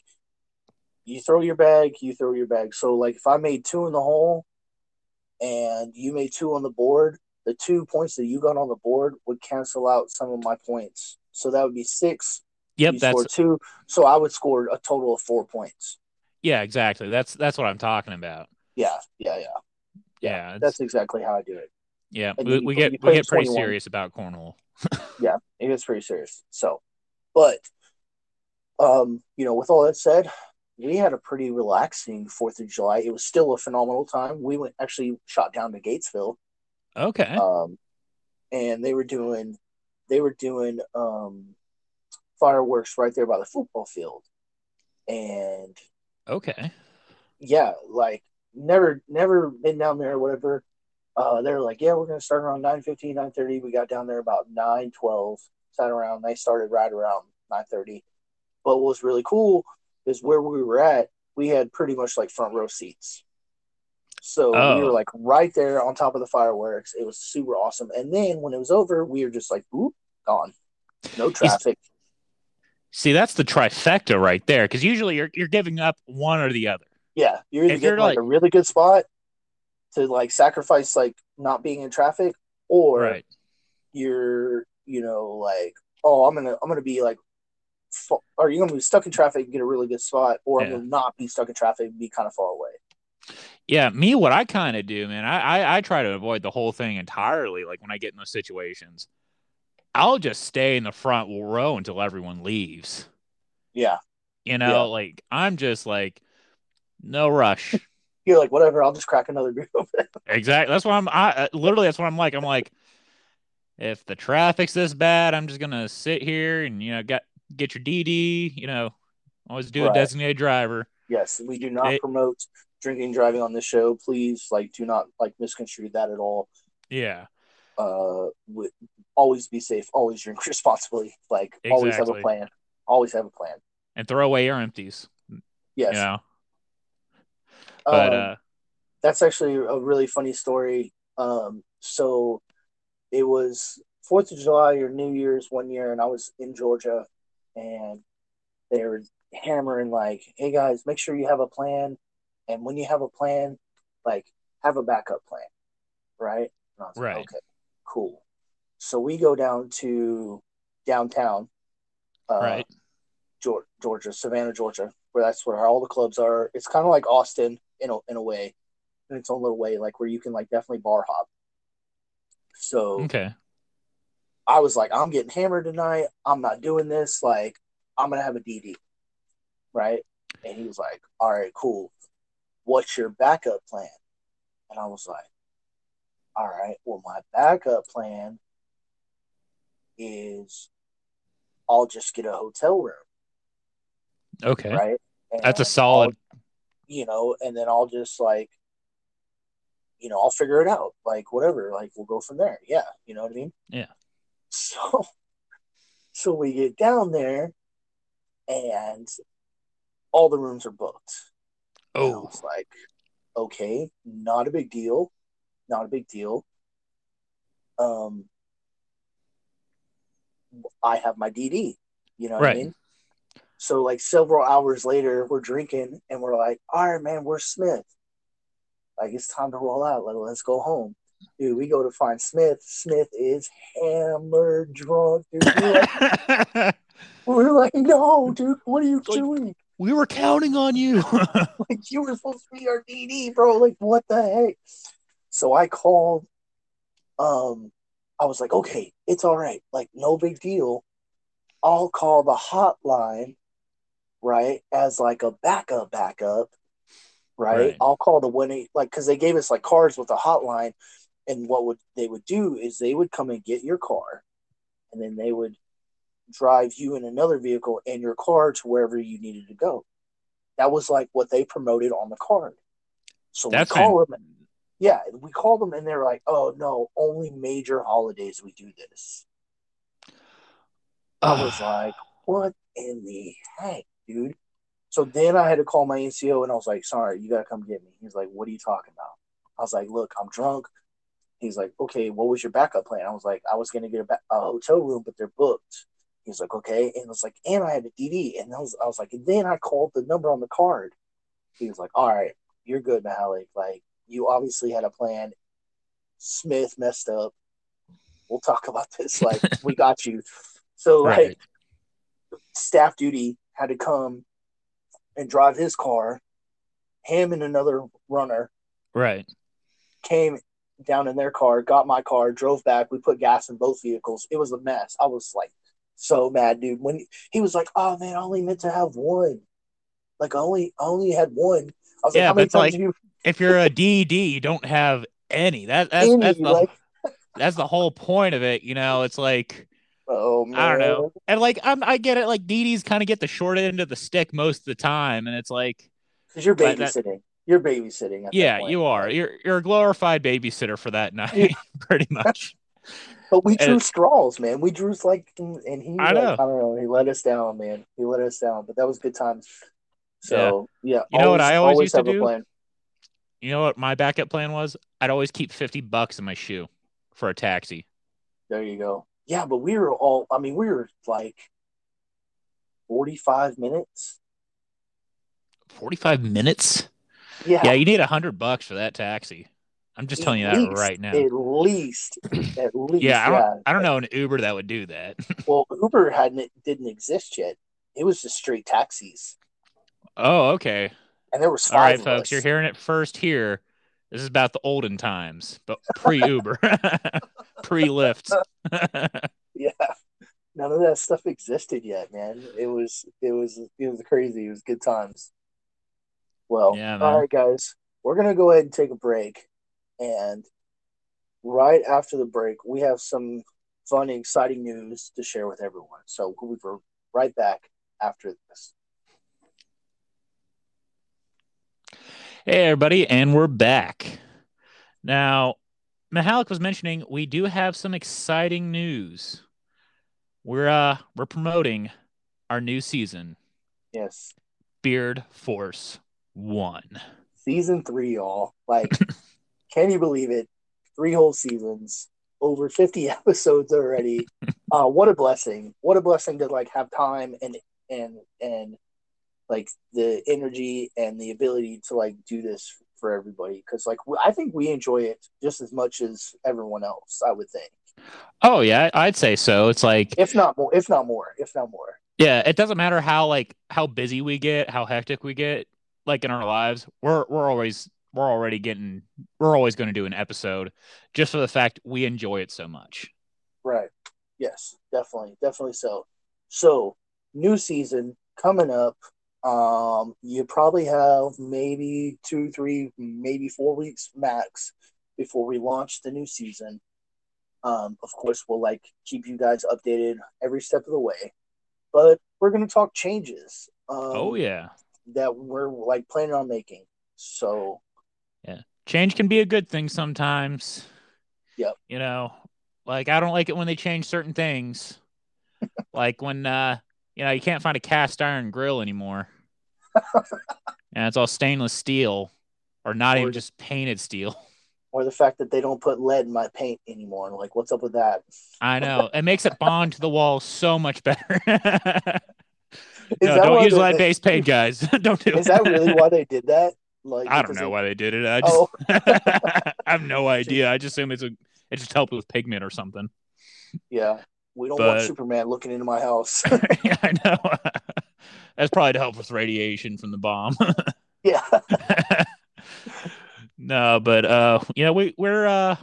[SPEAKER 2] you throw your bag you throw your bag. So like if i made two in the hole and you made two on the board the two points that you got on the board would cancel out some of my points. So that would be six.
[SPEAKER 1] Yep,
[SPEAKER 2] you
[SPEAKER 1] that's
[SPEAKER 2] score two. So i would score a total of four points
[SPEAKER 1] yeah, exactly. That's that's what I'm talking about.
[SPEAKER 2] yeah yeah yeah
[SPEAKER 1] Yeah, it's-
[SPEAKER 2] that's exactly how i do it
[SPEAKER 1] yeah.
[SPEAKER 2] and
[SPEAKER 1] We,
[SPEAKER 2] you-
[SPEAKER 1] we
[SPEAKER 2] you
[SPEAKER 1] get we get pretty
[SPEAKER 2] 21.
[SPEAKER 1] serious about cornhole.
[SPEAKER 2] yeah, it gets pretty serious. So, but um, you know, with all that said, we had a pretty relaxing Fourth of July. It was still a phenomenal time. We went actually shot down to Gatesville,
[SPEAKER 1] Okay.
[SPEAKER 2] um, and they were doing they were doing um, fireworks right there by the football field, and
[SPEAKER 1] okay.
[SPEAKER 2] yeah, like never never been down there or whatever. Uh, they're like, yeah, we're gonna start around 9.15, 9.30. We got down there about nine twelve. Sat around. They started right around nine thirty. But what was really cool is where we were at. We had pretty much like front row seats. So we
[SPEAKER 1] Oh.
[SPEAKER 2] were like right there on top of the fireworks. It was super awesome. And then when it was over, we were just like, oop, gone. No traffic.
[SPEAKER 1] See, that's the trifecta right there. Because usually you're you're giving up one or the other.
[SPEAKER 2] Yeah, you're either
[SPEAKER 1] If you're
[SPEAKER 2] like,
[SPEAKER 1] like-
[SPEAKER 2] a really good spot to like sacrifice like not being in traffic, or
[SPEAKER 1] Right.
[SPEAKER 2] you're you know like oh I'm gonna I'm gonna be like, or you're gonna be stuck in traffic and get a really good spot, or I'm gonna not be stuck in traffic and be kind of far away.
[SPEAKER 1] Yeah, me, what I kind of do, man, I, I I try to avoid the whole thing entirely. Like when I get in those situations, I'll just stay in the front row until everyone leaves.
[SPEAKER 2] Yeah,
[SPEAKER 1] You know,
[SPEAKER 2] Yeah.
[SPEAKER 1] like I'm just like, no rush.
[SPEAKER 2] you're like whatever. I'll just crack another beer
[SPEAKER 1] exactly. That's what I'm. I uh, literally that's what I'm like. I'm like, if the traffic's this bad, I'm just gonna sit here and you know get get your DD. You know, always do
[SPEAKER 2] Right.
[SPEAKER 1] a designated driver.
[SPEAKER 2] yes, we do not
[SPEAKER 1] It-
[SPEAKER 2] promote drinking driving on this show. Please, like, do not like misconstrue that at all.
[SPEAKER 1] Yeah.
[SPEAKER 2] Uh, w- always be safe, always drink responsibly. Like always have a plan. Always have a plan.
[SPEAKER 1] and throw away your empties.
[SPEAKER 2] Yes.
[SPEAKER 1] You know, but
[SPEAKER 2] Um,
[SPEAKER 1] uh,
[SPEAKER 2] that's actually a really funny story. Um, so it was Fourth of July or New Year's one year, and I was in Georgia, and they were hammering like, "Hey guys, make sure you have a plan, and when you have a plan, like have a backup plan, right?" And I was like,
[SPEAKER 1] Right.
[SPEAKER 2] "Okay, cool." So we go down to downtown, uh,
[SPEAKER 1] right,
[SPEAKER 2] Geor- Georgia, Savannah, Georgia, where that's where all the clubs are. It's kind of like Austin in a, in a way, in its own little way, like where you can like definitely bar hop. So
[SPEAKER 1] okay,
[SPEAKER 2] I was like, I'm getting hammered tonight. I'm not doing this. Like, I'm gonna have a DD, right? And he was like, All right, cool. What's your backup plan? And I was like, All right, well, my backup plan is I'll just get a hotel room,
[SPEAKER 1] okay.
[SPEAKER 2] right?
[SPEAKER 1] That's a
[SPEAKER 2] And
[SPEAKER 1] solid.
[SPEAKER 2] you know, and then I'll just like, you know, I'll figure it out. Like whatever, like we'll go from there. Yeah, you know what I mean?
[SPEAKER 1] Yeah.
[SPEAKER 2] So, so we get down there, and all the rooms are booked. And I
[SPEAKER 1] Oh,
[SPEAKER 2] was like, okay, not a big deal, not a big deal. Um, I have my DD. You know what
[SPEAKER 1] Right.
[SPEAKER 2] I mean? So like several hours later, we're drinking and we're like, all right, man, we're Smith? Like it's time to roll out. Like let's go home. Dude, we go to find Smith. Smith is hammered drunk. Dude. We're like, we're like, no, dude, what are you
[SPEAKER 1] like-
[SPEAKER 2] doing?
[SPEAKER 1] we were counting on you.
[SPEAKER 2] Like you were supposed to be our DD, bro. Like what the heck? So I called. Um, I was like, okay, it's all right. Like no big deal. I'll call the hotline, right, as like a backup, backup, right?
[SPEAKER 1] Right.
[SPEAKER 2] I'll call the one eight like because they gave us like cards with a hotline, and what would they would do is they would come and get your car, and then they would drive you in another vehicle and your car to wherever you needed to go. That was like what they promoted on the card. So
[SPEAKER 1] That's
[SPEAKER 2] we call them, yeah, we called them and they're like, "Oh no, only major holidays we do this." I was like, "What in the heck, dude?" So then I had to call my NCO and I was like, "Sorry, you gotta come get me." He's like, "What are you talking about?" I was like, "Look, I'm drunk." He's like, "Okay, what was your backup plan?" I was like, "I was gonna get a, ba- a hotel room, but they're booked." He's like, "Okay," and I was like, "And I had a DD," and I was, I was like, and then I called the number on the card. He was like, "All right, you're good, Mahalik. Like, you obviously had a plan. Smith messed up. We'll talk about this. Like, we got you." So like staff duty had to come and drive his car. Him and another runner
[SPEAKER 1] Right.
[SPEAKER 2] came down in their car, got my car, drove back. We put gas in both vehicles. It was a mess. I was like so mad, dude. When he was like, "Oh man, I only meant to have one. Like, I only, I only had one." I was like,
[SPEAKER 1] Yeah,
[SPEAKER 2] "How many times
[SPEAKER 1] like-
[SPEAKER 2] have you?"
[SPEAKER 1] If you're a DD, you don't have any. That that's
[SPEAKER 2] Any,
[SPEAKER 1] that's the
[SPEAKER 2] like,
[SPEAKER 1] that's the whole point of it. You know, it's like
[SPEAKER 2] oh man,
[SPEAKER 1] I don't know. And like I'm, I get it. Like DDs kind of get the short end of the stick most of the time, and it's like,
[SPEAKER 2] because you're
[SPEAKER 1] that-
[SPEAKER 2] babysitting. You're babysitting. At that
[SPEAKER 1] yeah, you are. You're you're a glorified babysitter for that night, pretty much.
[SPEAKER 2] But we drew
[SPEAKER 1] it-
[SPEAKER 2] straws, man. We drew like, and he,
[SPEAKER 1] I
[SPEAKER 2] like,
[SPEAKER 1] know.
[SPEAKER 2] I don't know. He let us down, man. He let us down. But that was good times. So yeah,
[SPEAKER 1] You know what I always used to
[SPEAKER 2] have a
[SPEAKER 1] do?
[SPEAKER 2] plan.
[SPEAKER 1] You know what my backup plan was? I'd always keep fifty bucks in my shoe for a taxi.
[SPEAKER 2] There you go. Yeah, but we were all. I mean, we were like forty-five minutes.
[SPEAKER 1] Forty-five minutes.
[SPEAKER 2] Yeah,
[SPEAKER 1] Yeah, you need a hundred bucks for that taxi. I'm just telling you that
[SPEAKER 2] least.
[SPEAKER 1] right now.
[SPEAKER 2] At least, at least.
[SPEAKER 1] yeah, I don't.
[SPEAKER 2] yeah.
[SPEAKER 1] I don't know an Uber that would do that.
[SPEAKER 2] Well, Uber hadn't didn't exist yet. It was just straight taxis,
[SPEAKER 1] oh, okay.
[SPEAKER 2] And there was five
[SPEAKER 1] All right, folks,
[SPEAKER 2] us.
[SPEAKER 1] you're hearing it first here. This is about the olden times, but pre Uber, pre Lyft.
[SPEAKER 2] Yeah, none of that stuff existed yet, man. It was it was it was crazy. It was good times. Well,
[SPEAKER 1] Yeah,
[SPEAKER 2] all right, guys, we're gonna go ahead and take a break, and right after the break, we have some fun, exciting news to share with everyone. So we'll be right back after this.
[SPEAKER 1] Hey, everybody, and we're back. Now, Mahalik was mentioning we do have some exciting news. We're uh we're promoting our new season,
[SPEAKER 2] Yes.
[SPEAKER 1] Beard Force One.
[SPEAKER 2] Season three, y'all. Like, can you believe it? Three whole seasons, over 50 episodes already. uh, what a blessing. What a blessing to like have time and and and like the energy and the ability to like do this for everybody because like I think we enjoy it just as much as everyone else. I would think,
[SPEAKER 1] Oh yeah, I'd say so. It's like
[SPEAKER 2] if not more, if not more, if not more.
[SPEAKER 1] yeah, it doesn't matter how like how busy we get, how hectic we get, like in our lives. We're we're always we're already getting we're always going to do an episode just for the fact we enjoy it so much.
[SPEAKER 2] Right. Yes, definitely, definitely so. So, new season coming up. Um, you probably have maybe two, three, maybe four weeks max before we launch the new season. Um, of course, we'll like keep you guys updated every step of the way, but we're gonna talk changes. Um,
[SPEAKER 1] oh yeah.
[SPEAKER 2] that we're like planning on making. So, yeah,
[SPEAKER 1] change can be a good thing sometimes.
[SPEAKER 2] Yep.
[SPEAKER 1] You know, like I don't like it when they change certain things. like when uh you know, you can't find a cast iron grill anymore. and it's all stainless steel or not
[SPEAKER 2] Or-
[SPEAKER 1] even just painted steel.
[SPEAKER 2] or the fact that they don't put lead in my paint anymore. Like, what's up with that?
[SPEAKER 1] I know. It makes it bond to the wall so much better. no, don't use lead based paint, guys. don't do
[SPEAKER 2] Is that really why they did that? Like,
[SPEAKER 1] I don't know
[SPEAKER 2] it-
[SPEAKER 1] why they did it. I just
[SPEAKER 2] Oh.
[SPEAKER 1] I have no idea. I just assume it's a it just helped with pigment or something.
[SPEAKER 2] Yeah, we don't want Superman looking into my house.
[SPEAKER 1] yeah, I know. That's probably to help with radiation from the bomb.
[SPEAKER 2] yeah,
[SPEAKER 1] no, but uh, you know, we we're uh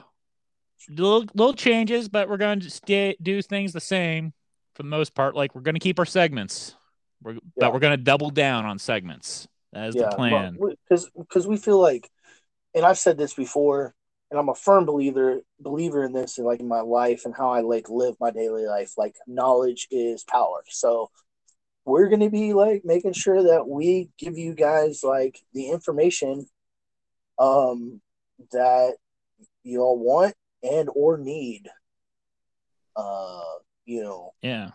[SPEAKER 1] little little changes, but we're going to stay do things the same for the most part. Like we're going to keep our segments, we're,
[SPEAKER 2] Yeah.
[SPEAKER 1] but we're going to double down on segments. That is
[SPEAKER 2] yeah.
[SPEAKER 1] the plan.
[SPEAKER 2] Because because we feel like, and I've said this before, and I'm a firm believer believer in this, and like in my life and how I like live my daily life. Like knowledge is power. So we're gonna be like making sure that we give you guys like the information, um, that you all want and or need. Uh, you know,
[SPEAKER 1] Yeah.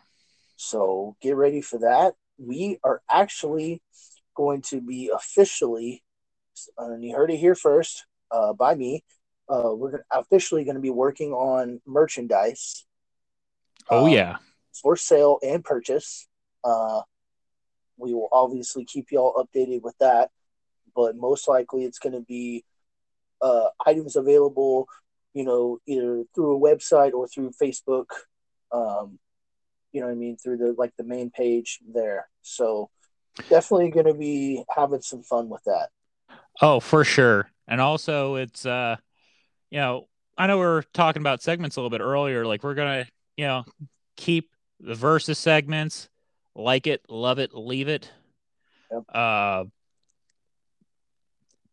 [SPEAKER 2] So get ready for that. We are actually going to be officially, and you heard it here first uh, by me. Uh, we're officially going to be working on merchandise.
[SPEAKER 1] Oh
[SPEAKER 2] um,
[SPEAKER 1] yeah.
[SPEAKER 2] for sale and purchase. Uh, we will obviously keep y'all updated with that, but most likely it's going to be uh, items available, you know, either through a website or through Facebook. Um, you know what I mean? Through the like the main page there. So definitely going to be having some fun with that.
[SPEAKER 1] Oh, for sure. And also it's uh you know, I know we were talking about segments a little bit earlier. Like we're gonna, you know, keep the versus segments, like it, love it, leave it.
[SPEAKER 2] Yep.
[SPEAKER 1] Uh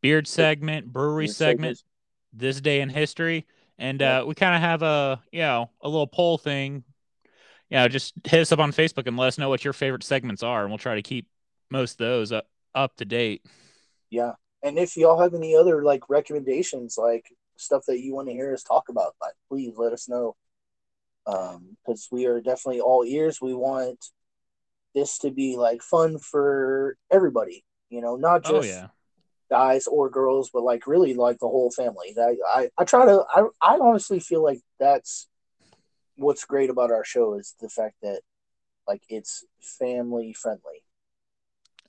[SPEAKER 1] beard segment, brewery
[SPEAKER 2] Beard
[SPEAKER 1] segment,
[SPEAKER 2] segments.
[SPEAKER 1] this day in history. And
[SPEAKER 2] Yep.
[SPEAKER 1] uh we kind of have a you know a little poll thing. You know, just hit us up on Facebook and let us know what your favorite segments are, and we'll try to keep most of those up, up to date.
[SPEAKER 2] Yeah. And if y'all have any other like recommendations, like stuff that you want to hear us talk about, like please let us know. Um, because we are definitely all ears. We want this to be like fun for everybody, you know, not just
[SPEAKER 1] Oh yeah.
[SPEAKER 2] guys or girls, but like really like the whole family. I, I, I try to I, I honestly feel like that's what's great about our show is the fact that like it's family friendly.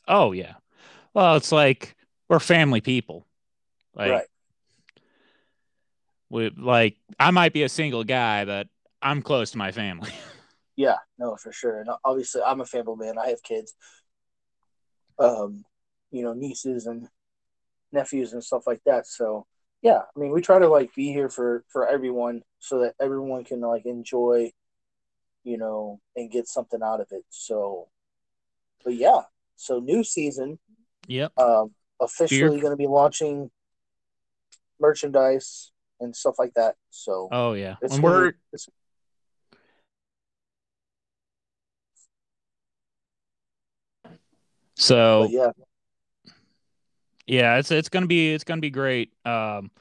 [SPEAKER 1] Oh yeah. Well, it's like we're family people. Like
[SPEAKER 2] right.
[SPEAKER 1] We like I might be a single guy, but I'm close to my family.
[SPEAKER 2] Yeah, no, for sure. And obviously, I'm a family man. I have kids, um, you know, nieces and nephews and stuff like that. So, yeah, I mean, we try to like be here for for everyone so that everyone can like enjoy, you know, and get something out of it. So, but yeah, so new season,
[SPEAKER 1] yep.
[SPEAKER 2] um, officially going to be launching merchandise and stuff like that. So,
[SPEAKER 1] Oh yeah.
[SPEAKER 2] it's
[SPEAKER 1] When we're
[SPEAKER 2] it's-
[SPEAKER 1] so
[SPEAKER 2] yeah,
[SPEAKER 1] yeah, it's it's gonna be it's gonna be great. Um,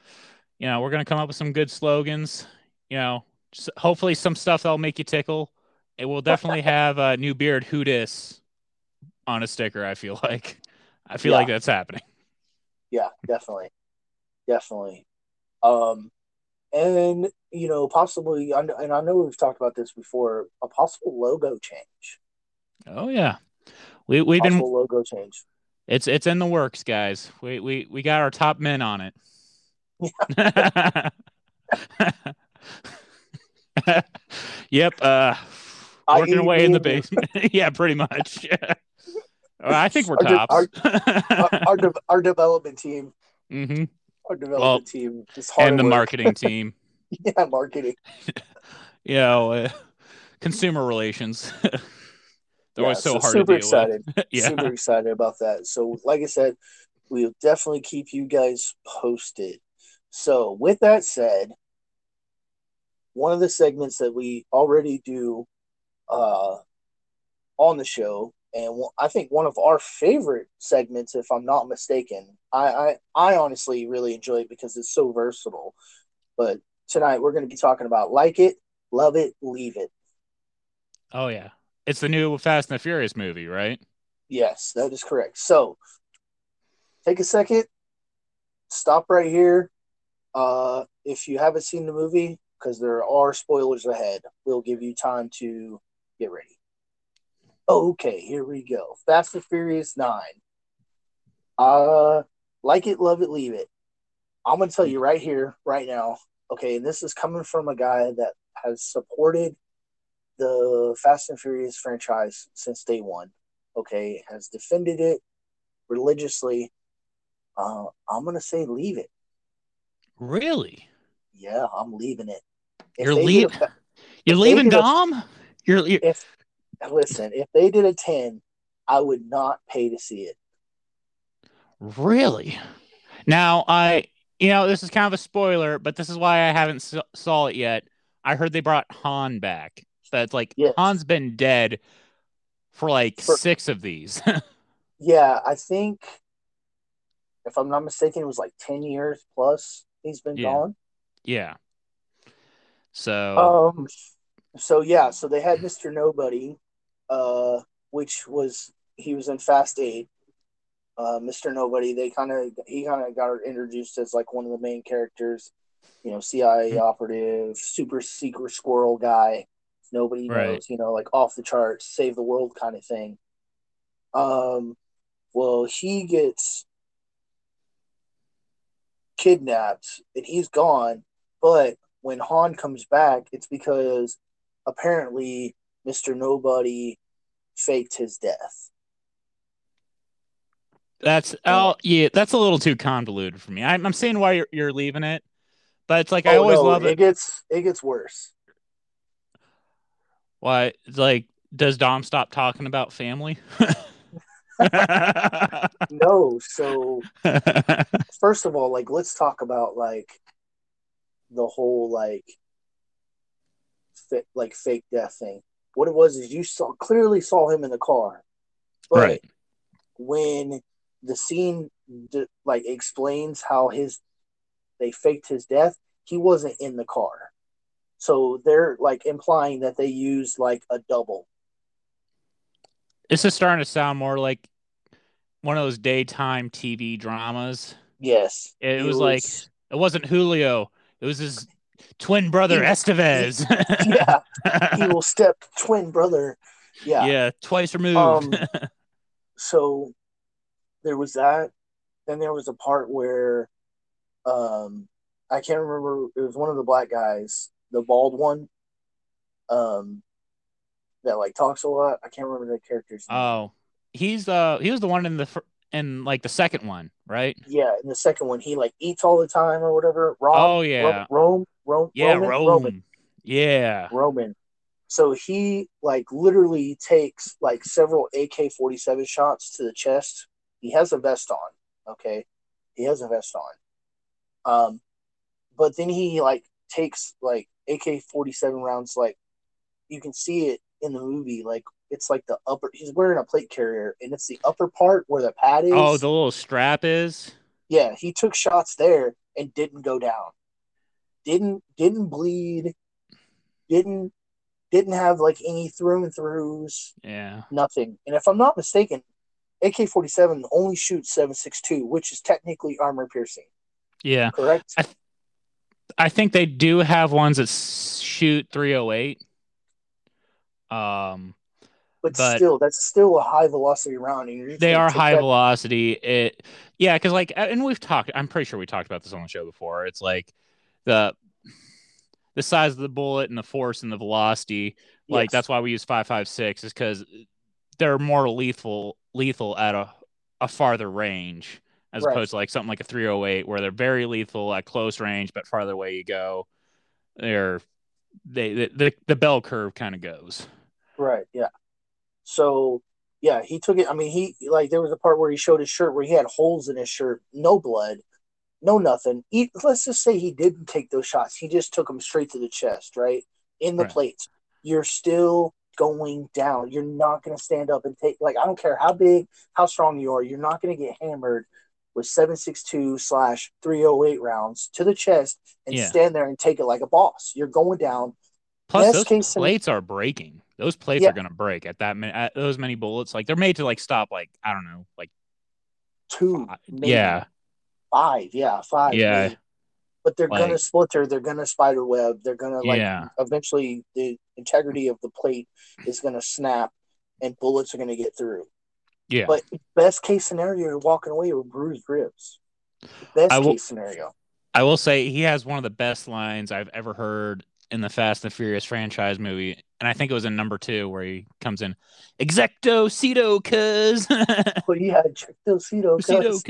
[SPEAKER 1] you know, we're gonna come up with some good slogans. You know, just hopefully some stuff that'll make you tickle. It will definitely have a new beard who dis on a sticker. I feel like, I feel
[SPEAKER 2] Yeah.
[SPEAKER 1] like that's happening.
[SPEAKER 2] Yeah, definitely, definitely. Um, and you know, possibly, and I know we've talked about this before, a possible logo change.
[SPEAKER 1] Oh yeah, we we've been
[SPEAKER 2] logo change.
[SPEAKER 1] It's it's in the works, guys. We we we got our top men on it. yep. Uh, working away in the basement. yeah, pretty much. I think we're
[SPEAKER 2] Our de-
[SPEAKER 1] tops.
[SPEAKER 2] our, our, de- our development team,
[SPEAKER 1] hmm
[SPEAKER 2] our development team, is hard
[SPEAKER 1] And the
[SPEAKER 2] work.
[SPEAKER 1] marketing team.
[SPEAKER 2] yeah, marketing.
[SPEAKER 1] You know, uh, consumer relations. They're
[SPEAKER 2] Yeah,
[SPEAKER 1] always so, hard
[SPEAKER 2] super excited.
[SPEAKER 1] yeah.
[SPEAKER 2] Super excited about that. So, like I said, we'll definitely keep you guys posted. So, with that said, one of the segments that we already do uh, on the show, and I think one of our favorite segments, if I'm not mistaken, I, I, I honestly really enjoy it because it's so versatile. But tonight we're going to be talking about like it, love it, leave it.
[SPEAKER 1] Oh yeah. It's the new Fast and the Furious movie, right?
[SPEAKER 2] Yes, that is correct. So take a second, stop right here. Uh, if you haven't seen the movie, because there are spoilers ahead, we'll give you time to get ready. Okay, here we go. Fast and Furious 9. Uh, like it, love it, leave it. I'm going to tell you right here, right now. Okay, and this is coming from a guy that has supported the Fast and Furious franchise since day one okay, has defended it religiously. Uh, I'm gonna say leave it.
[SPEAKER 1] Really?
[SPEAKER 2] Yeah, I'm leaving it. If
[SPEAKER 1] You're
[SPEAKER 2] they did
[SPEAKER 1] leave-
[SPEAKER 2] a fa-
[SPEAKER 1] You're leaving
[SPEAKER 2] did a-
[SPEAKER 1] Dom? You're, you're
[SPEAKER 2] if listen, if they did a ten, I would not pay to see it.
[SPEAKER 1] Really? Now, I, you know, this is kind of a spoiler, but this is why I haven't s- saw it yet. I heard they brought Han back. That's like
[SPEAKER 2] Yes.
[SPEAKER 1] Han's been dead for like
[SPEAKER 2] For-
[SPEAKER 1] six of these.
[SPEAKER 2] Yeah, I think if I'm not mistaken, it was like ten years plus he's been
[SPEAKER 1] Yeah.
[SPEAKER 2] gone.
[SPEAKER 1] yeah. So,
[SPEAKER 2] Um, so yeah, so they had Mr. Nobody, uh, which was he was in Fast Eight. Uh, Mr. Nobody, they kind of he kind of got introduced as like one of the main characters, you know, CIA
[SPEAKER 1] Mhm.
[SPEAKER 2] operative, super secret squirrel guy. Nobody
[SPEAKER 1] Right.
[SPEAKER 2] knows, you know, like off the charts, save the world kind of thing. Um, well, he gets kidnapped and he's gone, but when Han comes back, it's because apparently Mr. Nobody faked his death.
[SPEAKER 1] that's, oh. oh, yeah, that's a little too convoluted for me. I'm, I'm seeing why you're, you're leaving it, but it's like, I
[SPEAKER 2] Oh,
[SPEAKER 1] always
[SPEAKER 2] no,
[SPEAKER 1] love
[SPEAKER 2] it
[SPEAKER 1] it.
[SPEAKER 2] gets it gets worse.
[SPEAKER 1] Why, it's like, does Dom stop talking about family?
[SPEAKER 2] No, so first of all, like let's talk about like the whole like fi- like fake death thing. What it was is you saw clearly saw him in the car, but
[SPEAKER 1] Right.
[SPEAKER 2] when the scene like explains how his they faked his death, he wasn't in the car. So they're like implying that they used like a double.
[SPEAKER 1] This is starting to sound more like one of those daytime TV dramas.
[SPEAKER 2] Yes,
[SPEAKER 1] It was like- It wasn't Julio. It was his twin brother
[SPEAKER 2] He-
[SPEAKER 1] Estevez.
[SPEAKER 2] yeah, evil step twin brother.
[SPEAKER 1] yeah.
[SPEAKER 2] Yeah.
[SPEAKER 1] twice removed.
[SPEAKER 2] Um, so there was that. Then there was a part where um I can't remember it was one of the black guys, the bald one. Um that like talks a lot. I can't remember the character's name.
[SPEAKER 1] oh, he's uh he was the one in the in like the second one, right?
[SPEAKER 2] yeah, in the second one he like eats all the time or whatever. Rom,
[SPEAKER 1] Oh, yeah.
[SPEAKER 2] Rome, Rome,
[SPEAKER 1] Yeah,
[SPEAKER 2] Roman,
[SPEAKER 1] Rome.
[SPEAKER 2] Roman,
[SPEAKER 1] Yeah.
[SPEAKER 2] Roman. So he like literally takes like several AK forty seven shots to the chest. He has a vest on. Okay. He has a vest on. Um but then he like takes like AK forty seven rounds like you can see it in the movie, like it's like the upper he's wearing a plate carrier and it's the upper part where the pad is.
[SPEAKER 1] Oh, the little strap is.
[SPEAKER 2] yeah, he took shots there and didn't go down. didn't didn't bleed, didn't didn't have like any through and throughs,
[SPEAKER 1] Yeah.
[SPEAKER 2] nothing. And if I'm not mistaken, AK-47 only shoots 7.62, which is technically armor piercing,
[SPEAKER 1] Yeah.
[SPEAKER 2] correct?
[SPEAKER 1] I- I think they do have ones that shoot 308. Um,
[SPEAKER 2] but,
[SPEAKER 1] but-
[SPEAKER 2] still, that's still a high velocity round. And
[SPEAKER 1] they are high
[SPEAKER 2] that-
[SPEAKER 1] velocity. It, yeah, because like, and we've talked. I'm pretty sure we talked about this on the show before. It's like the the size of the bullet and the force and the velocity. Like
[SPEAKER 2] Yes.
[SPEAKER 1] that's why we use 5.56 is because they're more lethal lethal at a a farther range as
[SPEAKER 2] Right.
[SPEAKER 1] opposed to like something like a 308 where they're very lethal at close range, but farther away you go, they're they the the, the bell curve kind of goes.
[SPEAKER 2] Right. Yeah. So yeah, he took it. I mean, he like there was a part where he showed his shirt where he had holes in his shirt, no blood, no nothing. He, let's just say he didn't take those shots. He just took them straight to the chest, right in the
[SPEAKER 1] Right.
[SPEAKER 2] plates. You're still going down. You're not going to stand up and take like I don't care how big, how strong you are. You're not going to get hammered with seven six two slash three oh eight rounds to the chest and
[SPEAKER 1] Yeah.
[SPEAKER 2] stand there and take it like a boss. You're going down.
[SPEAKER 1] Plus,
[SPEAKER 2] Best
[SPEAKER 1] those plates are breaking. Those plates
[SPEAKER 2] Yeah.
[SPEAKER 1] are gonna break at that many. At those many bullets, like they're made to like stop. Like I don't know, like
[SPEAKER 2] Two,
[SPEAKER 1] fi-
[SPEAKER 2] maybe
[SPEAKER 1] yeah,
[SPEAKER 2] five, yeah, five.
[SPEAKER 1] Yeah.
[SPEAKER 2] maybe. But they're gonna
[SPEAKER 1] Like-
[SPEAKER 2] splinter. They're gonna spider web. They're gonna like
[SPEAKER 1] yeah,
[SPEAKER 2] eventually the integrity of the plate is gonna snap, and bullets are gonna get through.
[SPEAKER 1] yeah.
[SPEAKER 2] But best case scenario, you're walking away with bruised ribs. Best
[SPEAKER 1] will-
[SPEAKER 2] case scenario.
[SPEAKER 1] I will say he has one of the best lines I've ever heard in the Fast and Furious franchise movie, and I think it was in number two where he comes in, "Ejecto, seato cuz,
[SPEAKER 2] But yeah, check cito
[SPEAKER 1] cuz."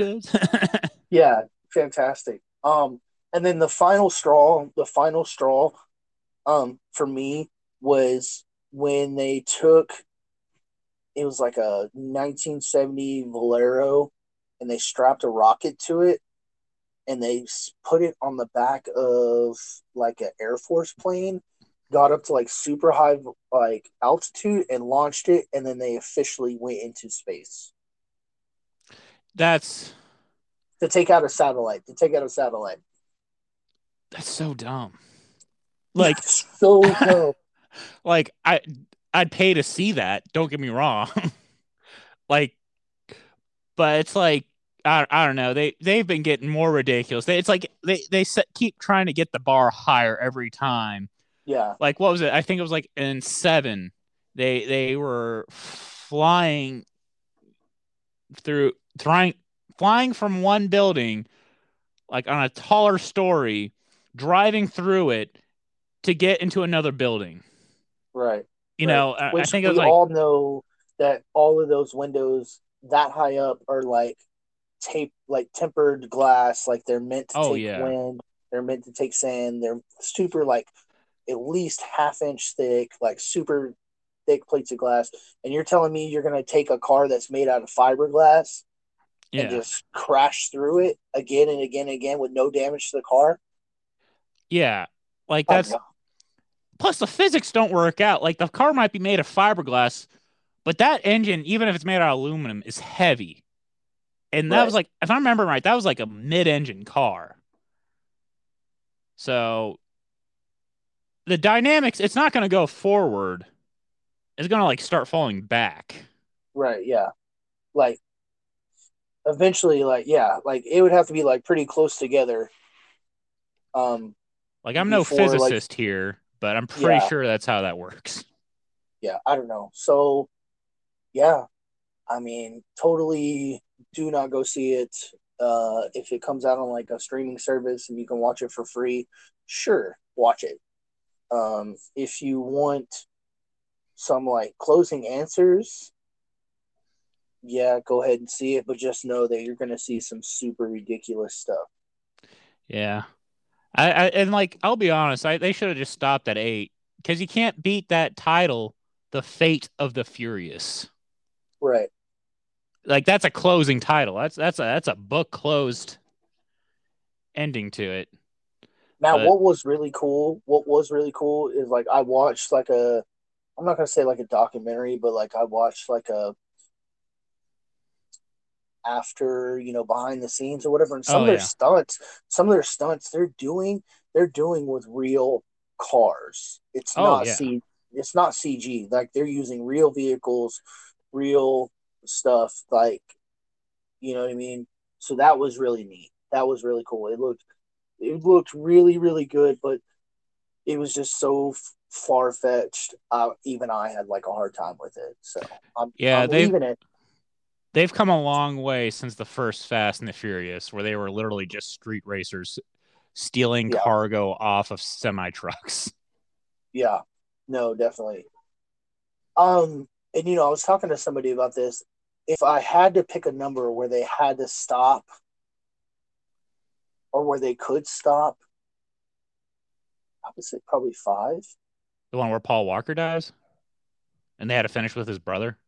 [SPEAKER 2] Yeah, fantastic. Um, and then the final straw, the final straw, um, for me was when they took. It was like a 1970 Fiero, and they strapped a rocket to it, and they put it on the back of like an Air Force plane. Got up to like super high like altitude and launched it, and then they officially went into space
[SPEAKER 1] That's
[SPEAKER 2] to take out a satellite. To take out a satellite.
[SPEAKER 1] that's so dumb. Like,
[SPEAKER 2] so dope.
[SPEAKER 1] like I I'd pay to see that. Don't get me wrong. like, but it's like I, I don't know. They they've been getting more ridiculous. They, it's like they they set, keep trying to get the bar higher every time.
[SPEAKER 2] Yeah,
[SPEAKER 1] Like what was it? I think it was like in seven. They they were flying through trying flying from one building like on a taller story, driving through it to get into another building.
[SPEAKER 2] right.
[SPEAKER 1] You
[SPEAKER 2] right.
[SPEAKER 1] know, I, I
[SPEAKER 2] Which
[SPEAKER 1] think it
[SPEAKER 2] we
[SPEAKER 1] like
[SPEAKER 2] all know that all of those windows that high up are like tape, like tempered glass. Like they're meant to
[SPEAKER 1] Oh,
[SPEAKER 2] take
[SPEAKER 1] yeah.
[SPEAKER 2] wind. They're meant to take sand. They're super like at least half inch thick, like super thick plates of glass. And you're telling me you're gonna take a car that's made out of fiberglass
[SPEAKER 1] yeah.
[SPEAKER 2] and just crash through it again and again and again with no damage to the car?
[SPEAKER 1] Yeah. Like
[SPEAKER 2] Oh,
[SPEAKER 1] that's plus the physics don't work out. Like the car might be made of fiberglass, but that engine, even if it's made out of aluminum, is heavy. And that
[SPEAKER 2] Right.
[SPEAKER 1] was like, if I remember right, that was like a mid-engine car. So the dynamics, it's not going to go forward. It's going to like start falling back.
[SPEAKER 2] Right, yeah. Like eventually like yeah, like it would have to be like pretty close together. Um
[SPEAKER 1] Like I'm no
[SPEAKER 2] Before, like-
[SPEAKER 1] physicist here, but I'm pretty
[SPEAKER 2] Yeah.
[SPEAKER 1] sure that's how that works.
[SPEAKER 2] yeah, I don't know. So yeah. I mean, totally do not go see it. Uh if it comes out on like a streaming service and you can watch it for free, sure, watch it. Um if you want some like closing answers, yeah, go ahead and see it, but just know that you're going to see some super ridiculous stuff.
[SPEAKER 1] Yeah. I, I and like I'll be honest, I they should have just stopped at eight because you can't beat that title, The Fate of the Furious.
[SPEAKER 2] Right.
[SPEAKER 1] Like that's a closing title. That's that's a that's a book closed ending to it.
[SPEAKER 2] Now,
[SPEAKER 1] But-
[SPEAKER 2] what was really cool, what was really cool is like I watched like a, I'm not going to say like a documentary, but like I watched like a, after, you know, behind the scenes or whatever. And some
[SPEAKER 1] Oh,
[SPEAKER 2] of their
[SPEAKER 1] yeah.
[SPEAKER 2] stunts, some of their stunts they're doing, they're doing with real cars. It's
[SPEAKER 1] Oh,
[SPEAKER 2] not
[SPEAKER 1] yeah.
[SPEAKER 2] C it's not CG. Like they're using real vehicles, real stuff like you know what I mean? So that was really neat. That was really cool. It looked it looked really really good, but it was just so far fetched. Uh, even I had like a hard time with it. So I'm
[SPEAKER 1] Yeah,
[SPEAKER 2] I'm leaving it.
[SPEAKER 1] They've come a long way since the first Fast and the Furious, where they were literally just street racers stealing
[SPEAKER 2] Yeah.
[SPEAKER 1] cargo off of semi trucks.
[SPEAKER 2] Yeah, no, definitely. Um, and you know, I was talking to somebody about this. If I had to pick a number where they had to stop or where they could stop, I would say probably five.
[SPEAKER 1] The one where Paul Walker dies, and they had to finish with his brother.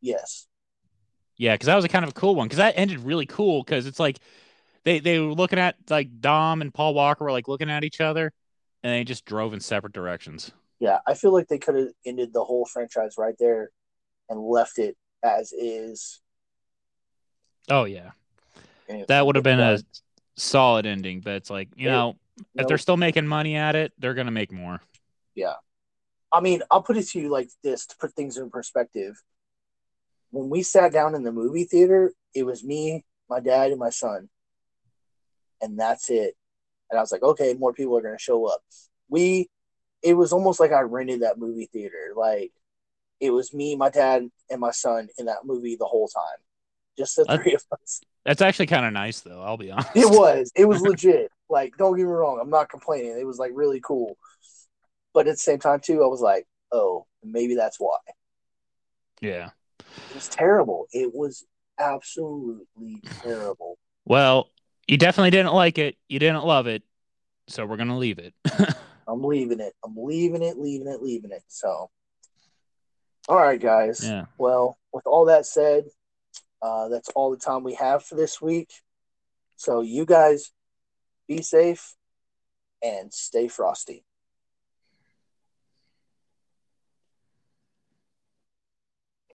[SPEAKER 2] Yes.
[SPEAKER 1] Yeah, because that was a kind of a cool one. Because that ended really cool. Because it's like they they were looking at like Dom and Paul Walker were like looking at each other, and they just drove in separate directions.
[SPEAKER 2] Yeah, I feel like they could have ended the whole franchise right there and left it as is.
[SPEAKER 1] Oh yeah, that would have been a. solid ending. But it's like you
[SPEAKER 2] It-
[SPEAKER 1] know, if they're still making money at it, they're gonna make more. Yeah.
[SPEAKER 2] I mean, I'll put it to you like this to put things in perspective. When we sat down in the movie theater, it was me, my dad, and my son. And that's it. And I was like, okay, more people are going to show up. We, it was almost like I rented that movie theater. Like, it was me, my dad, and my son in that movie the whole time. Just the
[SPEAKER 1] That-
[SPEAKER 2] three of us.
[SPEAKER 1] That's actually kind of nice, though. I'll be honest.
[SPEAKER 2] It was. It was legit. Like, don't get me wrong. I'm not complaining. It was like really cool. But at the same time, too, I was like, oh, maybe that's why.
[SPEAKER 1] Yeah.
[SPEAKER 2] It was terrible. It was absolutely terrible.
[SPEAKER 1] Well, you definitely didn't like it. You didn't love it. So we're gonna leave it.
[SPEAKER 2] I'm leaving it. I'm leaving it, leaving it, leaving it. So, all right, guys.
[SPEAKER 1] yeah.
[SPEAKER 2] Well, with all that said, uh, that's all the time we have for this week. So, you guys be safe and stay frosty.